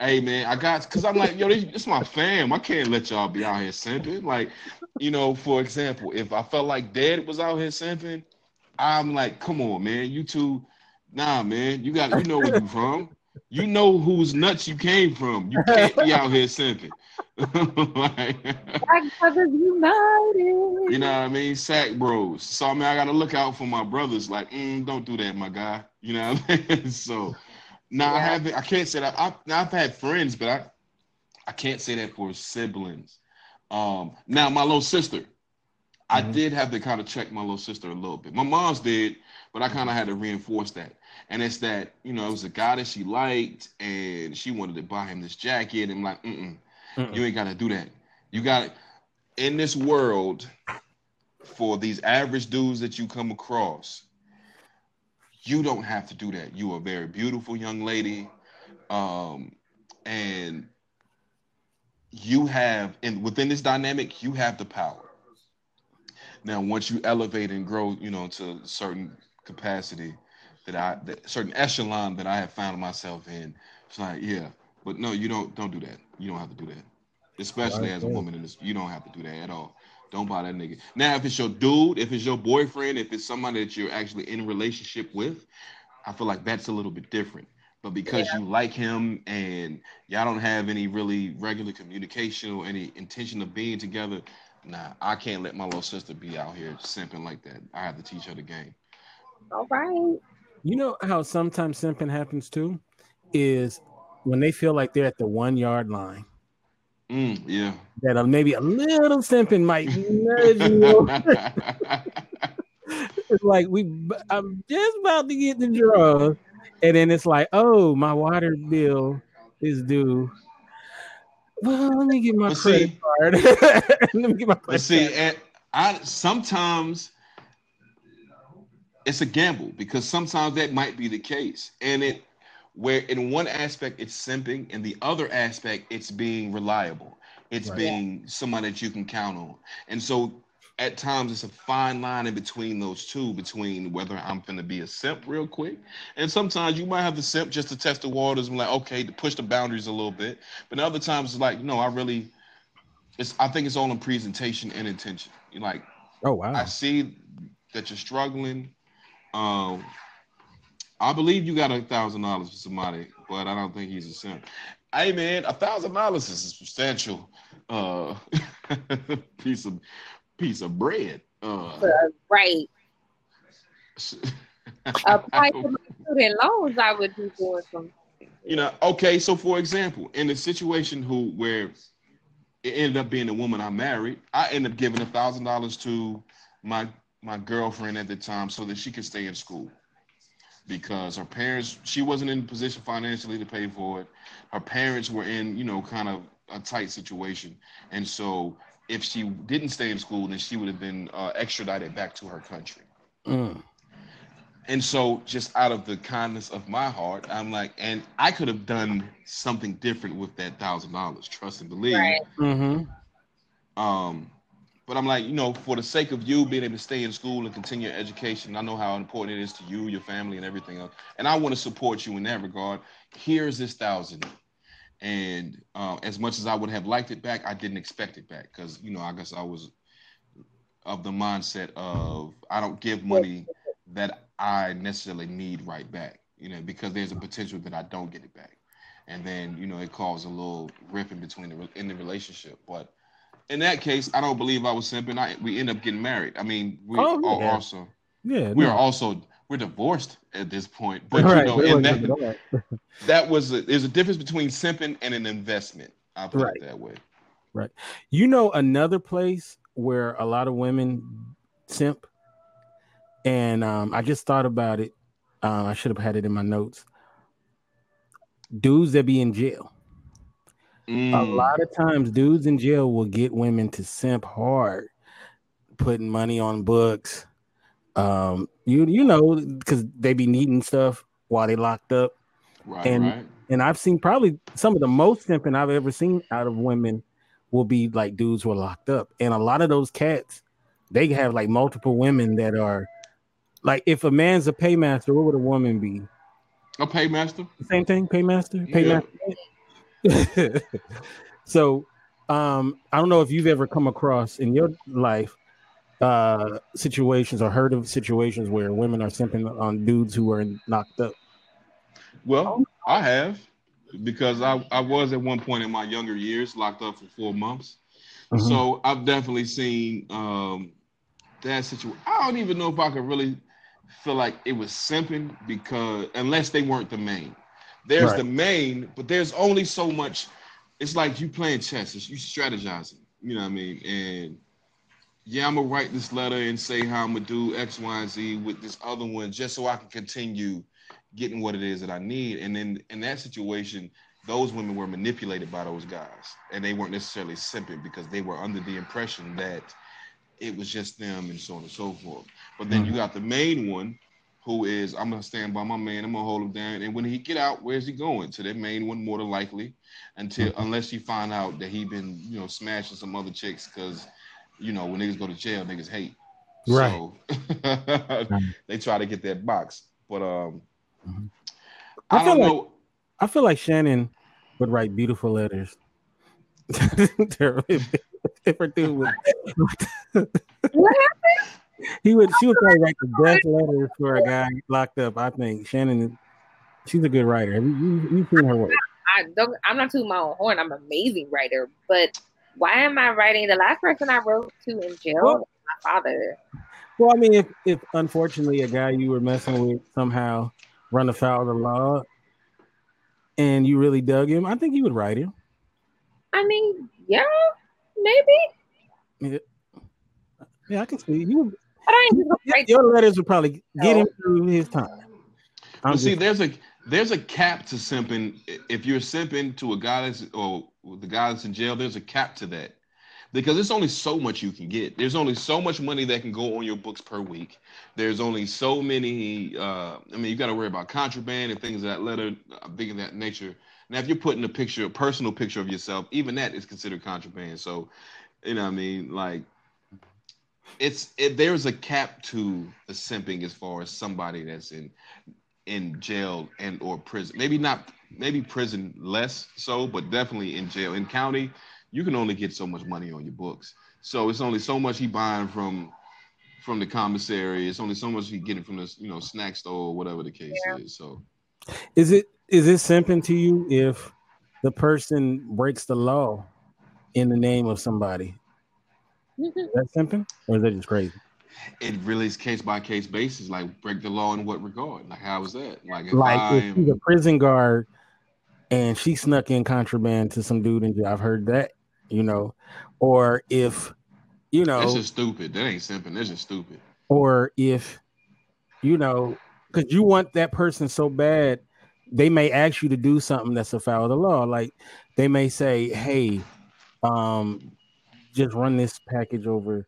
Hey man, I got because I'm like, yo, this, this, is my fam. I can't let y'all be out here simping. Like, you know, for example, if I felt like dad was out here simping, I'm like, come on, man, you two, nah, man, you got you know where you from. You know whose nuts you came from. You can't be out here simping. like, Brothers United. You know what I mean? Sack bros. So I mean, I gotta look out for my brothers. Like, mm, don't do that, my guy. You know what I mean? [laughs] so now yeah. I haven't. I can't say that. I've, I've had friends, but I I can't say that for siblings. Um, now my little sister, mm-hmm. I did have to kind of check my little sister a little bit. My mom's did, but I kind of had to reinforce that. And it's that you know it was a guy that she liked, and she wanted to buy him this jacket. And I'm like, mm you ain't got to do that. You got in this world for these average dudes that you come across. You don't have to do that. You are a very beautiful young lady, um, and you have, and within this dynamic, you have the power. Now, once you elevate and grow, you know, to a certain capacity that I, that certain echelon that I have found myself in, it's like, yeah, but no, you don't, don't do that. You don't have to do that, especially as a woman in this. You don't have to do that at all. Don't buy that nigga. Now, if it's your dude, if it's your boyfriend, if it's somebody that you're actually in a relationship with, I feel like that's a little bit different. But because yeah. you like him and y'all don't have any really regular communication or any intention of being together, nah, I can't let my little sister be out here simping like that. I have to teach her the game. All right. You know how sometimes simping happens too? Is when they feel like they're at the one yard line Mm, yeah. That uh, maybe a little simping might nudge you. [laughs] it's like we I'm just about to get the draw. And then it's like, oh, my water bill is due. Well, let me get my but credit see, card. [laughs] let me get my credit see, and I sometimes it's a gamble because sometimes that might be the case. And it where in one aspect it's simping, in the other aspect it's being reliable. It's right. being someone that you can count on. And so at times it's a fine line in between those two, between whether I'm gonna be a simp real quick, and sometimes you might have the simp just to test the waters and like, okay, to push the boundaries a little bit. But other times it's like, no, I really, it's I think it's all in presentation and intention. You're like, oh wow, I see that you're struggling. Um, I believe you got a thousand dollars for somebody, but I don't think he's a simp. Hey man, a thousand dollars is a substantial uh [laughs] piece of piece of bread. Uh, right. Apply for my student loans, I would be doing some. You know, okay. So for example, in the situation who where it ended up being a woman I married, I ended up giving a thousand dollars to my my girlfriend at the time so that she could stay in school because her parents she wasn't in a position financially to pay for it her parents were in you know kind of a tight situation and so if she didn't stay in school then she would have been uh, extradited back to her country mm. and so just out of the kindness of my heart i'm like and i could have done something different with that thousand dollars trust and believe right. mm-hmm. um but I'm like, you know, for the sake of you being able to stay in school and continue your education, I know how important it is to you, your family, and everything else. And I want to support you in that regard. Here's this thousand. And uh, as much as I would have liked it back, I didn't expect it back because, you know, I guess I was of the mindset of I don't give money that I necessarily need right back, you know, because there's a potential that I don't get it back. And then, you know, it caused a little rip in between the in the relationship. But in that case, I don't believe I was simping. I we end up getting married. I mean, we oh, are also yeah, we no. are also we're divorced at this point. But right, you know, that, [laughs] that was a, there's a difference between simping and an investment. I'll put right. it that way. Right. You know another place where a lot of women simp, and um, I just thought about it. Uh, I should have had it in my notes. Dudes that be in jail. Mm. A lot of times, dudes in jail will get women to simp hard putting money on books. Um, you you know, because they be needing stuff while they locked up. Right, and right. and I've seen probably some of the most simping I've ever seen out of women will be like dudes who are locked up. And a lot of those cats, they have like multiple women that are like if a man's a paymaster, what would a woman be? A paymaster. Same thing, paymaster, paymaster. Yeah. [laughs] so um, I don't know if you've ever come across in your life uh situations or heard of situations where women are simping on dudes who are knocked up. Well, I have because I, I was at one point in my younger years locked up for four months. Mm-hmm. So I've definitely seen um, that situation. I don't even know if I could really feel like it was simping because unless they weren't the main. There's right. the main, but there's only so much. It's like you playing chess. It's you strategizing. You know what I mean? And yeah, I'm gonna write this letter and say how I'm gonna do X, Y, and Z with this other one just so I can continue getting what it is that I need. And then in that situation, those women were manipulated by those guys, and they weren't necessarily simping because they were under the impression that it was just them and so on and so forth. But then mm-hmm. you got the main one who is I'm gonna stand by my man, I'm gonna hold him down. And when he get out, where's he going? To the main one, more than likely, until mm-hmm. unless you find out that he been, you know, smashing some other chicks because you know, when niggas go to jail, niggas hate. Right. So [laughs] they try to get that box. But um mm-hmm. I, I, don't know. I feel like Shannon would write beautiful letters. if her dude would, what happened? He would she would probably write the [laughs] best letters for a guy locked up. I think Shannon she's a good writer. Have you, you, you seen her work? I don't I'm not too my own horn. I'm an amazing writer, but why am I writing? The last person I wrote to in jail well, my father. Well, I mean, if, if unfortunately a guy you were messing with somehow run afoul of the law and you really dug him, I think you would write him. I mean, yeah, maybe. Yeah, yeah I can see you. But I ain't your letters would probably get him through his time. Well, see, there's a there's a cap to simping. If you're simping to a guy that's or the guy that's in jail, there's a cap to that because there's only so much you can get. There's only so much money that can go on your books per week. There's only so many. Uh, I mean, you got to worry about contraband and things of that letter, uh, big of that nature. Now, if you're putting a picture, a personal picture of yourself, even that is considered contraband. So, you know, what I mean, like, it's it, there's a cap to the simping as far as somebody that's in in jail and or prison. Maybe not maybe prison less so, but definitely in jail. In county, you can only get so much money on your books. So it's only so much he buying from from the commissary. It's only so much he getting from the you know snack store or whatever the case yeah. is. So is it is it simping to you if the person breaks the law in the name of somebody? Mm-hmm. Is that simping or is that just crazy? it really is case by case basis. Like break the law in what regard? Like how is that? Like if like I if she's a prison guard and she snuck in contraband to some dude and. I've heard that, you know, or if you know that's just stupid. That ain't simple. That's just stupid. Or if you know, because you want that person so bad, they may ask you to do something that's a foul of the law. Like they may say, "Hey, um, just run this package over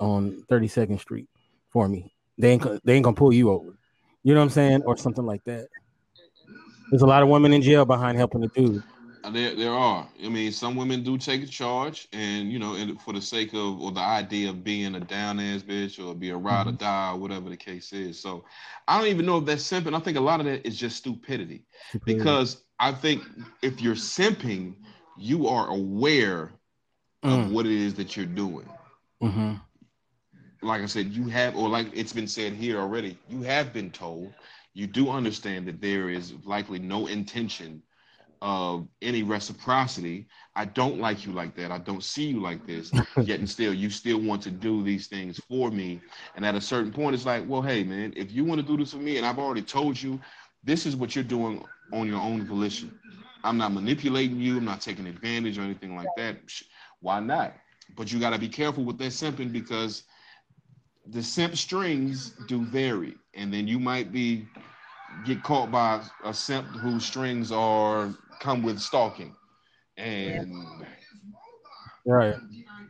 on 32nd Street for me. They ain't they ain't gonna pull you over. You know what I'm saying, or something like that. There's a lot of women in jail behind helping the dude. Uh, there, there are. I mean, some women do take a charge, and you know, and for the sake of or the idea of being a down ass bitch or be a ride mm-hmm. or die or whatever the case is. So, I don't even know if that's simping. I think a lot of that is just stupidity, stupidity. because I think if you're simping, you are aware mm. of what it is that you're doing. Mm-hmm like I said, you have, or like it's been said here already, you have been told, you do understand that there is likely no intention of any reciprocity. I don't like you like that. I don't see you like this. [laughs] Yet and still, you still want to do these things for me. And at a certain point, it's like, well, hey, man, if you want to do this for me, and I've already told you, this is what you're doing on your own volition. I'm not manipulating you. I'm not taking advantage or anything like that. Why not? But you got to be careful with that simping because the simp strings do vary, and then you might be get caught by a simp whose strings are come with stalking, and Right.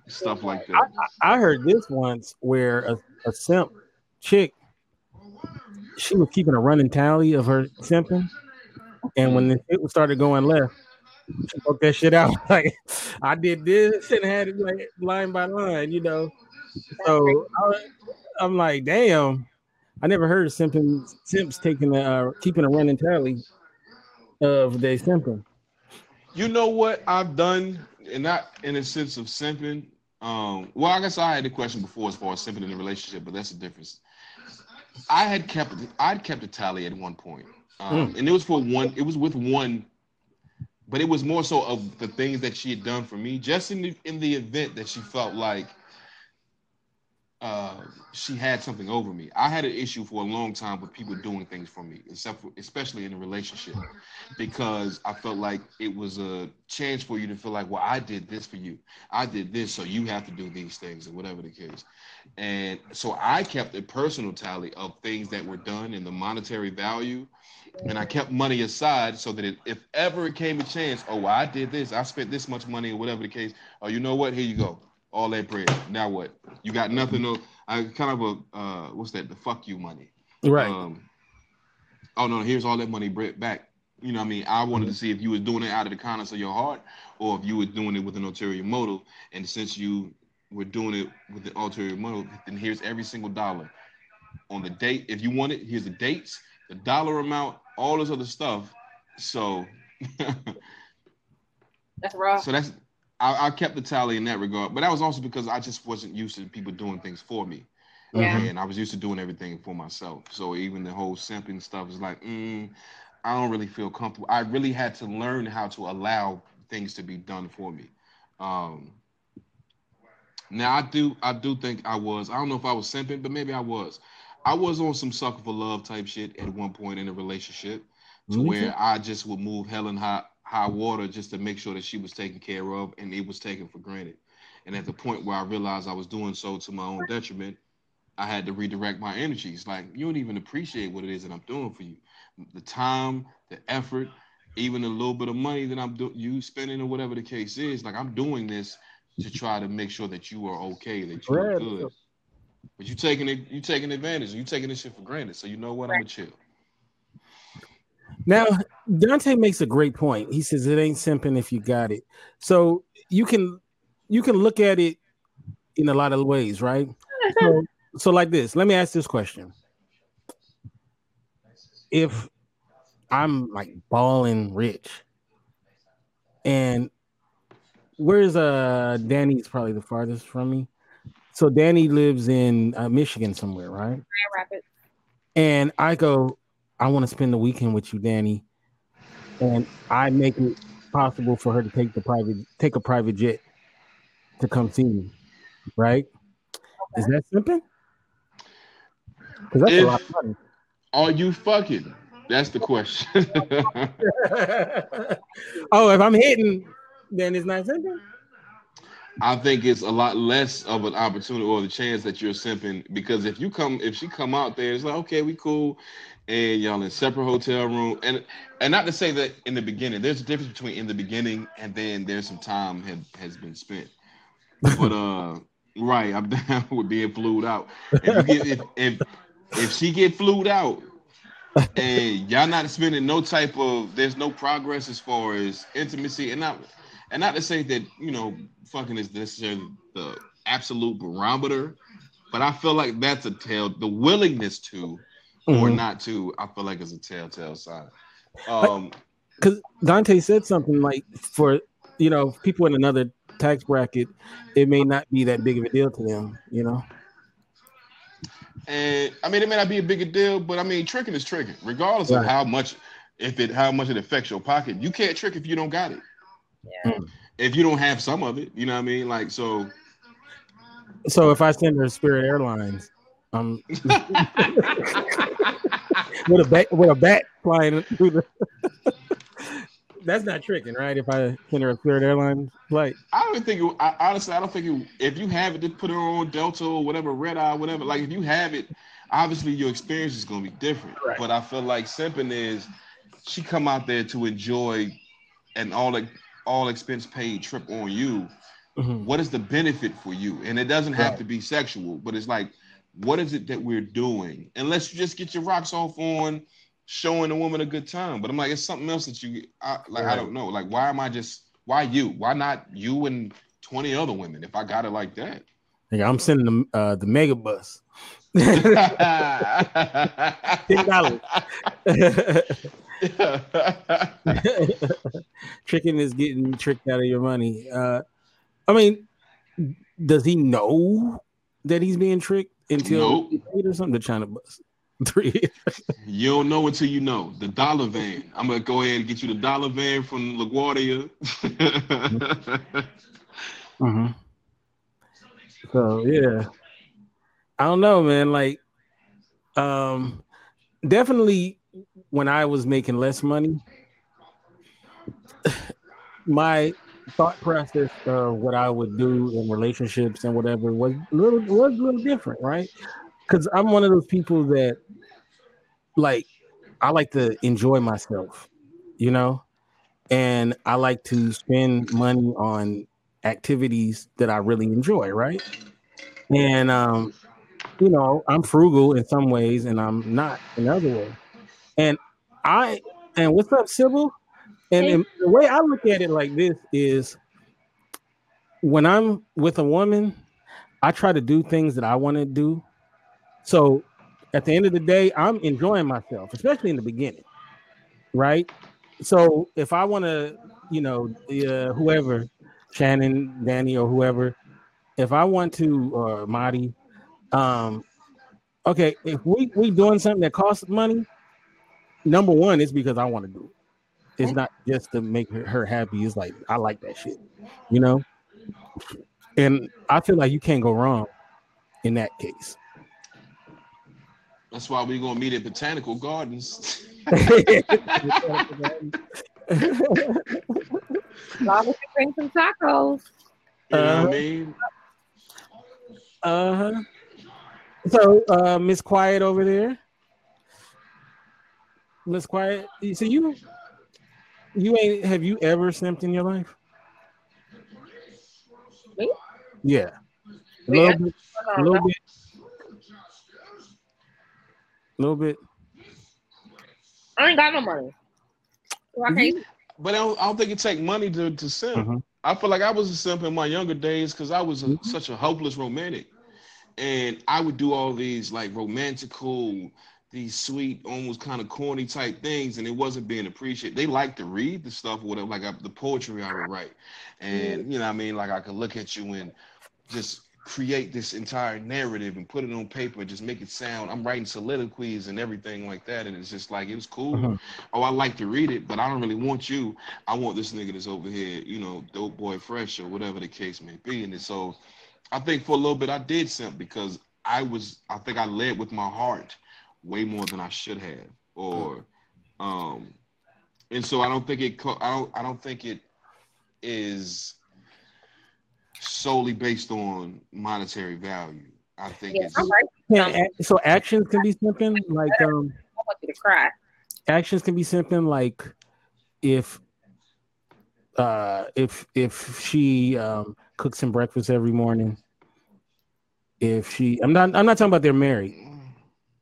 Stuff like that. I, I heard this once where a, a simp chick, she was keeping a running tally of her simping, and when the shit started going left, broke that shit out. [laughs] Like I did this and had it like line by line, you know. So I, am like, damn. I never heard of simping, simps taking a uh, keeping a running tally of their simping. You know what I've done, and not in a sense of simping. Um, well, I guess I had the question before as far as simping in a relationship, but that's the difference. I had kept I'd kept a tally at one point, um, mm. and it was for one. It was with one but it was more so of the things that she had done for me, just in the in the event that she felt like uh, she had something over me. I had an issue for a long time with people doing things for me, except for, especially in a relationship, because I felt like it was a chance for you to feel like, well, I did this for you, I did this, so you have to do these things, or whatever the case. And so I kept a personal tally of things that were done and the monetary value and I kept money aside so that it, if ever it came a chance, oh, well, I did this, I spent this much money, or whatever the case. Oh, you know what? Here you go, all that bread. Now what? You got nothing. No, I kind of a uh, what's that? The fuck you money. Right. Um, oh no, here's all that money bread back. You know, what I mean, I wanted to see if you was doing it out of the kindness of your heart, or if you were doing it with an ulterior motive. And since you were doing it with an ulterior motive, then here's every single dollar on the date. If you want it, here's the dates, the dollar amount, all this other stuff. So that's rough. So that's I, I, kept the tally in that regard, but that was also because I just wasn't used to people doing things for me. Yeah. And I was used to doing everything for myself. So even the whole simping stuff is like, mm, I don't really feel comfortable. I really had to learn how to allow things to be done for me. Um, now I do I do think I was. I don't know if I was simping, but maybe I was. I was on some sucker for love type shit at one point in a relationship to where I just would move hell and high, high water just to make sure that she was taken care of and it was taken for granted. And at the point where I realized I was doing so to my own detriment, I had to redirect my energies. Like, you don't even appreciate what it is that I'm doing for you. The time, the effort, even a little bit of money that I'm do- you spending or whatever the case is. Like, I'm doing this to try to make sure that you are okay, that you are good. But you taking it, you taking advantage, you taking this shit for granted. So you know what? I'm gonna chill. Now, Dante makes a great point. He says it ain't simping if you got it. So you can you can look at it in a lot of ways, right? so, so like this, let me ask this question. If I'm like balling rich and where's uh Danny's probably the farthest from me. So Danny lives in uh, Michigan somewhere, right? Grand Rapids. And I go, I want to spend the weekend with you, Danny, and I make it possible for her to take the private, take a private jet to come see me, right? Okay. Is that simple? Because that's if, a lot of money. Are you fucking? That's the question. [laughs] oh, if I'm hitting, then it's not simple. I think it's a lot less of an opportunity or the chance that you're simping because if you come, if she come out there, it's like okay, we cool, and y'all in separate hotel room, and and not to say that in the beginning, there's a difference between in the beginning and then there's some time had, has been spent, but uh, [laughs] right, I'm down [laughs] with being flued out. If get if if, if she get flued out, and y'all not spending no type of, there's no progress as far as intimacy, and not and not to say that you know fucking is necessarily the absolute barometer, but I feel like that's a tell. The willingness to mm-hmm. or not to, I feel like is a telltale sign. Um, because Dante said something like for you know people in another tax bracket, it may not be that big of a deal to them, you know. And I mean, it may not be a bigger deal, but I mean, tricking is tricking, regardless right. of how much, if it how much it affects your pocket. You can't trick if you don't got it. Yeah. Mm if you don't have some of it, you know what I mean? Like so. So if I send her Spirit Airlines, um, [laughs] with a bat with a bat flying through the. [laughs] That's not tricking, right? If I send her a Spirit Airlines flight, I don't think. It, I, honestly, I don't think it, if you have it, to put her on Delta or whatever, Red Eye, whatever. Like if you have it, obviously your experience is going to be different. Right. But I feel like simping is she come out there to enjoy and all the all expense paid trip on you mm-hmm. what is the benefit for you? And it doesn't have right. to be sexual, but it's like, what is it that we're doing? Unless you just get your rocks off on showing a woman a good time. But I'm like, it's something else that you I, like. Right. I don't know. Like, why am I just? Why you? Why not you and twenty other women? If I got it like that, yeah, I'm sending the uh, the mega bus. Ten dollars. Tricking is getting tricked out of your money. Uh, I mean, does he know that he's being tricked until nope. or something? The China bus. [laughs] Three. you don't know until you know. The dollar van. I'm gonna go ahead and get you the dollar van from LaGuardia. mm-hmm. [laughs] So yeah. I don't know, man. Like, um, definitely when I was making less money, [sighs] my thought process of what I would do in relationships and whatever was a little was a little different, right? Because I'm one of those people that like I like to enjoy myself, you know, and I like to spend money on activities that I really enjoy, right? And um, you know, I'm frugal in some ways and I'm not in other ways. And I and what's up, Sybil? And, and the way I look at it like this is when I'm with a woman, I try to do things that I want to do. So at the end of the day, I'm enjoying myself, especially in the beginning, right? So if I want to, you know, uh, whoever, Shannon, Danny, or whoever, if I want to, or Marty, um, okay, if we we doing something that costs money, number one is because I want to do it. It's not just to make her happy. It's like I like that shit, you know. And I feel like you can't go wrong in that case. That's why we're gonna meet at Botanical Gardens. [laughs] Long as bring some tacos. You know what I mean? Uh huh. So, uh, Miss Quiet over there. Miss Quiet. So you, you ain't. Have you ever simped in your life? Me? Yeah. A little yeah. bit. A little bit. A little bit. I ain't got no money. So I but I don't, I don't, think it take money to to simp. Mm-hmm. I feel like I was a simp in my younger days because I was a, mm-hmm. such a hopeless romantic, and I would do all these like romantical, these sweet, almost kind of corny type things, and it wasn't being appreciated. They like to read the stuff, whatever, like I, the poetry I would write, and you know, I mean, like I could look at you and just create this entire narrative and put it on paper, just make it sound. I'm writing soliloquies and everything like that, and it's just like it was cool. Uh-huh. Oh, I like to read it, but I don't really want you. I want this nigga that's over here, you know, dope boy fresh or whatever the case may be. And so, I think for a little bit I did simp because I was, I think I led with my heart way more than I should have, or, um, and so I don't think it. I don't. I don't think it is solely based on monetary value. I think yeah, it's yeah, so actions can be simping like um I want you to cry. Actions can be simping like if uh if if she um cooks him breakfast every morning. If she I'm not I'm not talking about they're married.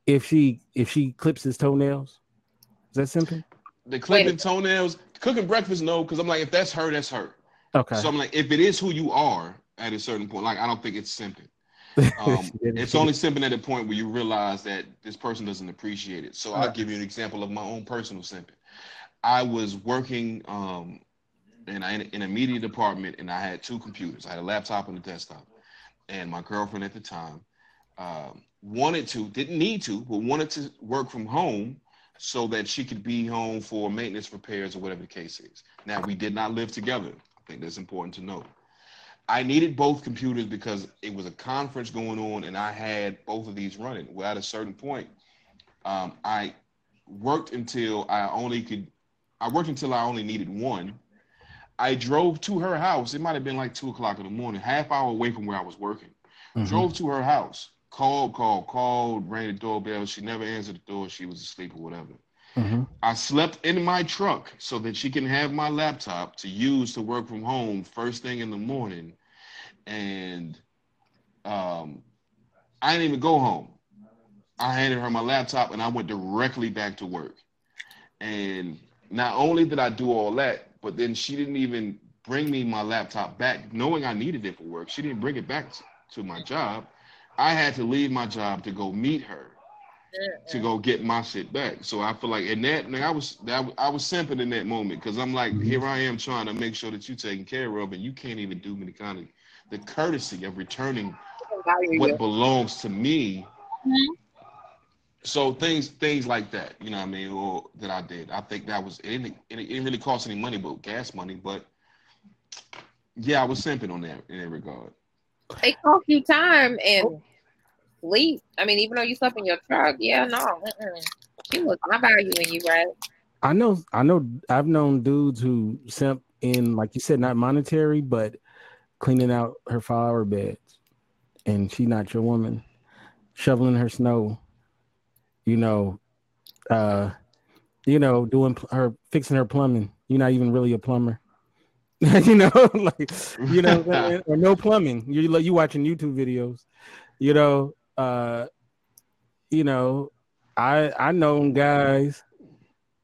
If she if she clips his toenails, is that simple? The clipping toenails, cooking breakfast, no, because I'm like, if that's her, that's her. Okay. So I'm like, if it is who you are at a certain point, like I don't think it's simping. [laughs] Um, it's only simping at a point where you realize that this person doesn't appreciate it. So I'll give you an example of my own personal simping. I was working um, in, a, in a media department and I had two computers. I had a laptop and a desktop. And my girlfriend at the time um, wanted to, didn't need to, but wanted to work from home so that she could be home for maintenance repairs or whatever the case is. Now, we did not live together I think that's important to note. I needed both computers because it was a conference going on and I had both of these running. Well, at a certain point, um, I worked until I only could, I worked until I only needed one. I drove to her house. It might have been like two o'clock in the morning, half hour away from where I was working. Mm-hmm. Drove to her house, called, called, called, rang the doorbell. She never answered the door. She was asleep or whatever. Mm-hmm. I slept in my truck so that she can have my laptop to use to work from home first thing in the morning. and um, I didn't even go home. I handed her my laptop and I went directly back to work. And not only did I do all that, but then she didn't even bring me my laptop back, knowing I needed it for work. She didn't bring it back to my job. I had to leave my job to go meet her to go get my shit back. So I feel like in that, like I was that I was simping in that moment because I'm like, here I am trying to make sure that you're taken care of, and you can't even do me the kind of the courtesy of returning what belongs to me. Mm-hmm. So things things like that, you know what I mean, or that I did. I think that was it didn't, it didn't really cost any money, but gas money. But yeah, I was simping on that in that regard. It cost you time and sleep. I mean, even though you slept in your truck, yeah, no, mm-mm. she was not valuing you, right? I know, I know, I've known dudes who simp in, like you said, not monetary, but cleaning out her flower beds, and she not your woman, shoveling her snow, you know, uh, you know, doing her fixing her plumbing. You're not even really a plumber. [laughs] you know, [laughs] like you know, [laughs] or no plumbing. You you watching YouTube videos, you know, uh, you know, I I know guys.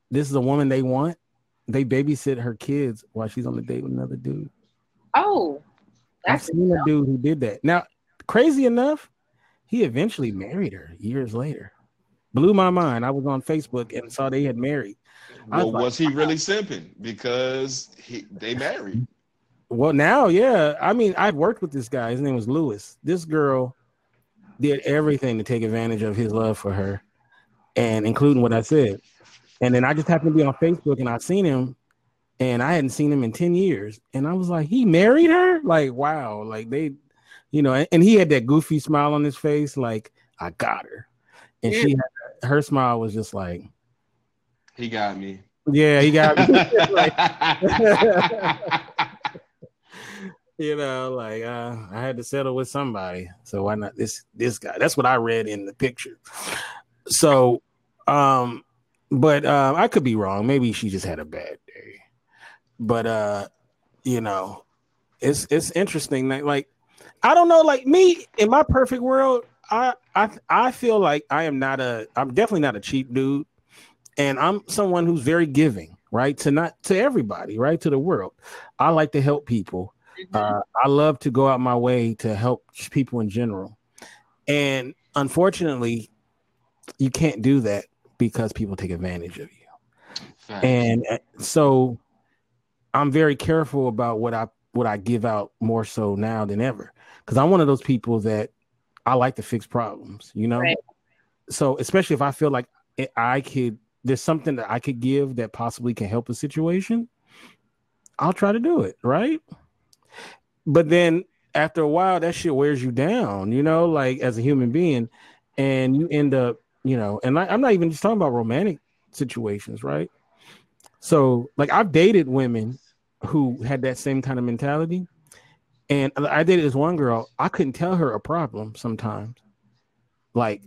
This is a woman they want. They babysit her kids while she's on the date with another dude. Oh, I've seen a dude who did that. Now, crazy enough, he eventually married her years later. Blew my mind. I was on Facebook and saw they had married. Well, was, was he really simping? Because he they married. Well, now, yeah. I mean, I've worked with this guy. His name was Lewis. This girl did everything to take advantage of his love for her, and including what I said. And then I just happened to be on Facebook and I seen him, and I hadn't seen him in 10 years. And I was like, he married her? Like, wow. Like they, you know, and, and he had that goofy smile on his face, like, I got her. And yeah. she had, her smile was just like, he got me. Yeah, he got me. [laughs] you know, like uh, I had to settle with somebody, so why not this this guy? That's what I read in the picture. So, um, but uh, I could be wrong. Maybe she just had a bad day. But uh, you know, it's it's interesting that like I don't know, like me in my perfect world, I I I feel like I am not a I'm definitely not a cheap dude, and I'm someone who's very giving, right? To not to everybody, right? To the world. I like to help people Mm-hmm. Uh, I love to go out my way to help people in general. And unfortunately, you can't do that because people take advantage of you. And uh, so I'm very careful about what I what I give out more so now than ever because I'm one of those people that I like to fix problems, you know. Right. So especially if I feel like I could, there's something that I could give that possibly can help a situation, I'll try to do it, right? but then after a while that shit wears you down you know like as a human being and you end up you know and I, i'm not even just talking about romantic situations right so like i've dated women who had that same kind of mentality and i dated this one girl i couldn't tell her a problem sometimes like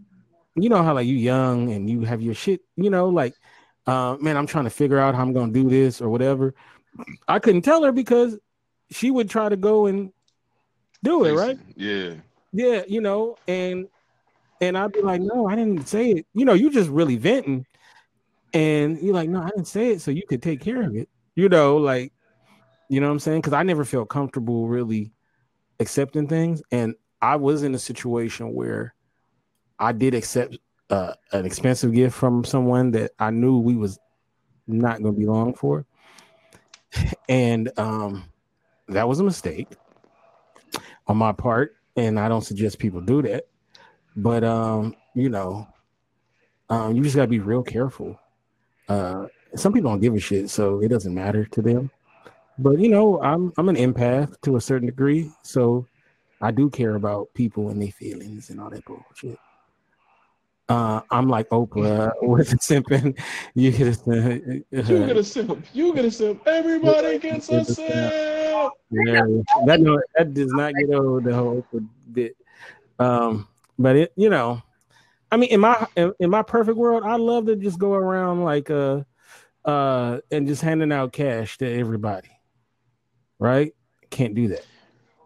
you know how like you young and you have your shit you know like uh, man i'm trying to figure out how i'm gonna do this or whatever i couldn't tell her because she would try to go and do it, right? Yeah. Yeah, you know, and and I'd be like, no, I didn't say it. You know, you just really venting. And you're like, no, I didn't say it so you could take care of it. You know, like, you know what I'm saying? Because I never felt comfortable really accepting things. And I was in a situation where I did accept uh, an expensive gift from someone that I knew we was not going to be long for. [laughs] And um that was a mistake on my part, and I don't suggest people do that. But um, you know, um, you just gotta be real careful. Uh, some people don't give a shit, so it doesn't matter to them. But you know, I'm I'm an empath to a certain degree, so I do care about people and their feelings and all that bullshit. Uh, I'm like Oprah [laughs] with simping. You get a simp. You get a simp. You get a simp. Everybody gets a simp. Yeah, that no, that does not get old. The whole Oprah bit. Um, but it, you know, I mean, in my in, in my perfect world, I love to just go around like uh uh and just handing out cash to everybody. Right? Can't do that.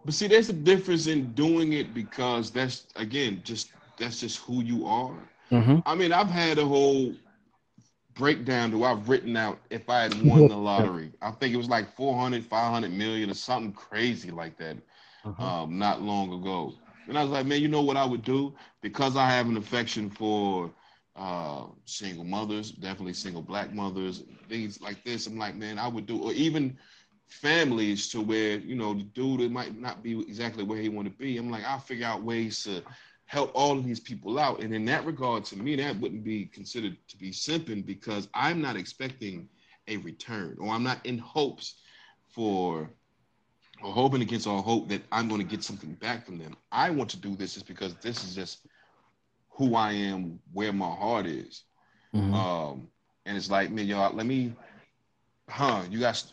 But see, there's a difference in doing it because that's again just that's just who you are. Mm-hmm. I mean, I've had a whole breakdown to I've written out if I had won the [laughs] lottery. I think it was like 400, 500 million or something crazy like that uh-huh. um, not long ago. And I was like, man, you know what I would do? Because I have an affection for uh, single mothers, definitely single black mothers, things like this. I'm like, man, I would do, or even families to where, you know, the dude it might not be exactly where he want to be. I'm like, I'll figure out ways to help all of these people out. And in that regard, to me, that wouldn't be considered to be simping because I'm not expecting a return or I'm not in hopes for or hoping against all hope that I'm going to get something back from them. I want to do this just because this is just who I am, where my heart is. Mm-hmm. Um, and it's like, man, y'all, let me, huh? You got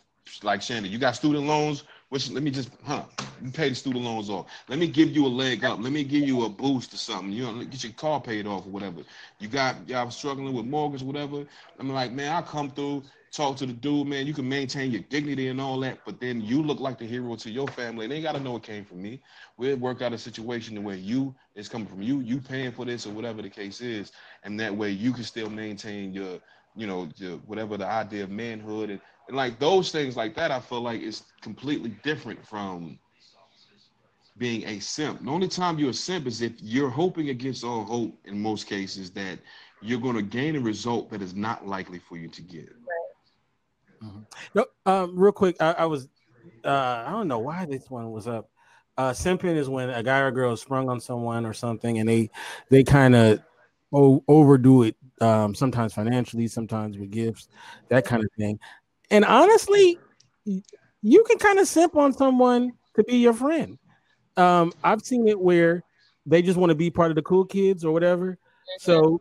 like Shannon, you got student loans. Which let me just, huh? You pay the student loans off. Let me give you a leg up. Let me give you a boost or something. You know, get your car paid off or whatever. You got y'all struggling with mortgage, whatever. I'm like, man, I'll come through, talk to the dude, man. You can maintain your dignity and all that, but then you look like the hero to your family. And they gotta know it came from me. We'll work out a situation where you it's coming from you, you paying for this or whatever the case is, and that way you can still maintain your, you know, whatever the idea of manhood and like those things like that, I feel like is completely different from being a simp. The only time you're a simp is if you're hoping against all hope in most cases that you're going to gain a result that is not likely for you to get. Mm-hmm. No, um, real quick, I, I was uh, I don't know why this one was up. Uh, simping is when a guy or girl sprung on someone or something, and they they kind of o- overdo it. Um, sometimes financially, sometimes with gifts, that kind of thing. And honestly, you can kind of simp on someone to be your friend. Um, I've seen it where they just want to be part of the cool kids or whatever. So,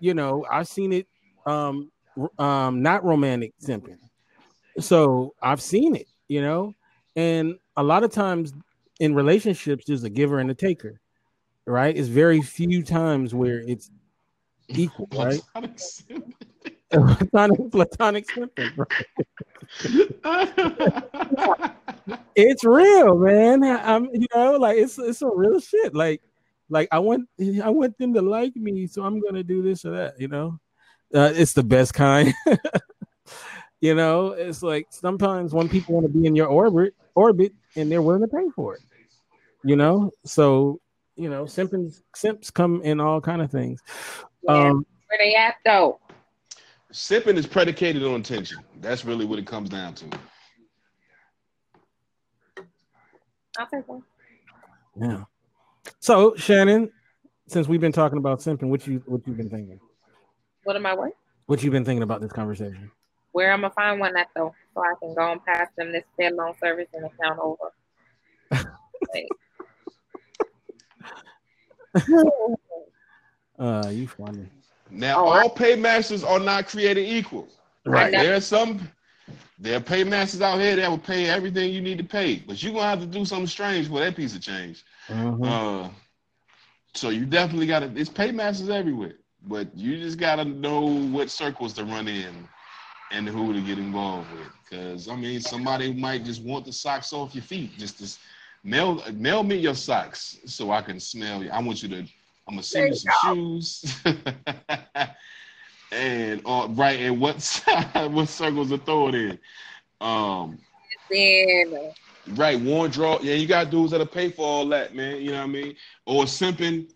you know, I've seen it um, um, not romantic simping. So I've seen it, you know, and a lot of times in relationships, there's a giver and a taker, right? It's very few times where it's equal, right? [laughs] platonic platonic simping. [laughs] it's real, man. I'm you know, like it's it's a real shit. Like like I want [laughs] I want them to like me, so I'm gonna do this or that, you know. Uh, it's the best kind. you know, it's like sometimes when people want to be in your orbit orbit and they're willing to pay for it. You know, so you know, simps simps come in all kind of things. Yeah, um, where they at though? Simping is predicated on attention. That's really what it comes down to. I'll take one. Yeah. So Shannon, since we've been talking about simping, what you what you've been thinking? What am I what? What you've been thinking about this conversation? Where I'm gonna find one at though, so I can go and pass them this FedLoan Servicing account over. [laughs] [laughs] uh, you funny. Now, oh, all paymasters are not created equal. Right. There are some there are paymasters out here that will pay everything you need to pay, but you're gonna have to do something strange for that piece of change. Mm-hmm. Uh, so you definitely gotta it's paymasters everywhere, but you just gotta know what circles to run in and who to get involved with. Because I mean, somebody might just want the socks off your feet, just to mail mail me your socks so I can smell you. I want you to I'm gonna send you, some go. shoes. [laughs] and uh, right, and what [laughs] side, what circles to throw it in? Um, then right, one draw. Yeah, you got dudes that'll pay for all that, man. You know what I mean? Or simping.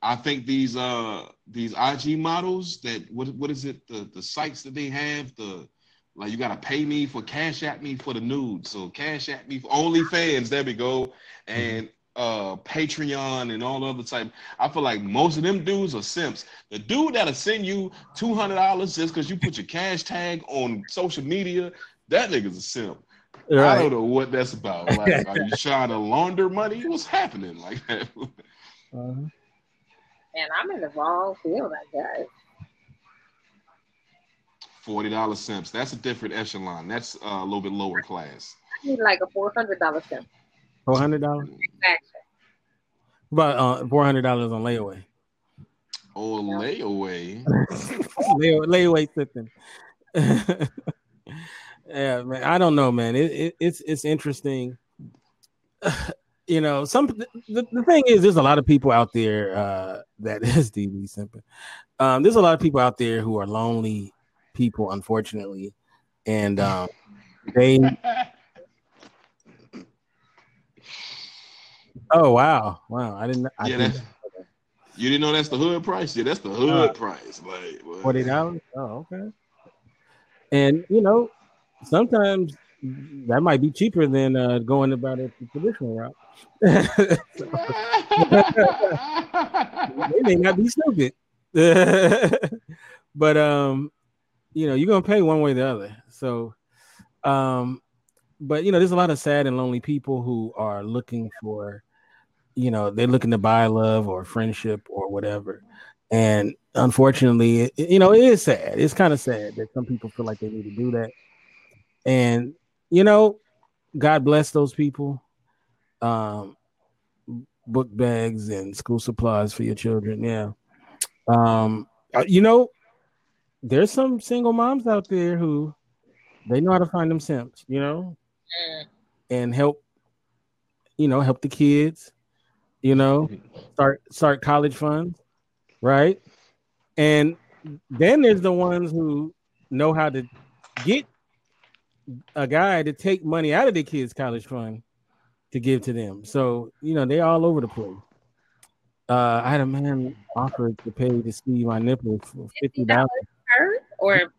I think these uh these IG models that what what is it the the sites that they have the like you gotta pay me for Cash App me for the nude so Cash App me for OnlyFans there we go and uh Patreon and all other type. I feel like most of them dudes are simps. The dude that'll send you two hundred dollars just because you put your cash tag on social media, that nigga's a simp. Right. I don't know what that's about. Like, are you [laughs] trying to launder money? What's happening like that? uh-huh. Man, I'm in the wrong field, I guess. Forty dollars simps. That's a different echelon. That's uh, a little bit lower class. I need like a four hundred dollar simp. Four hundred dollars. Exactly. About uh, four hundred dollars on layaway. Oh, layaway. [laughs] Lay, layaway simping. [laughs] yeah, man. I don't know, man. It, it, it's it's interesting. [sighs] you know, some the, the thing is, there's a lot of people out there uh, that [laughs] is DB simping. Um, there's a lot of people out there who are lonely people, unfortunately, and um, they. Oh wow, wow! I didn't. I yeah, didn't, you didn't know that's the hood price. Yeah, that's the hood uh, price. Like forty dollars. Oh, okay. And you know, sometimes that might be cheaper than uh, going about it the traditional route. they may not be stupid, [laughs] but um, you know, you're gonna pay one way or the other. So, um, but you know, there's a lot of sad and lonely people who are looking for, you know, they're looking to buy love or friendship or whatever. And unfortunately, it, you know, it is sad. It's kind of sad that some people feel like they need to do that. And you know, God bless those people. Um, book bags and school supplies for your children. Yeah. Um, uh, you know, there's some single moms out there who they know how to find them simps, you know, mm. and help, you know, help the kids, you know, start start college funds, right? And then there's the ones who know how to get a guy to take money out of the kids' college fund to give to them. So you know they're all over the place. Uh, I had a man offer to pay to see my nipples for fifty dollars. Or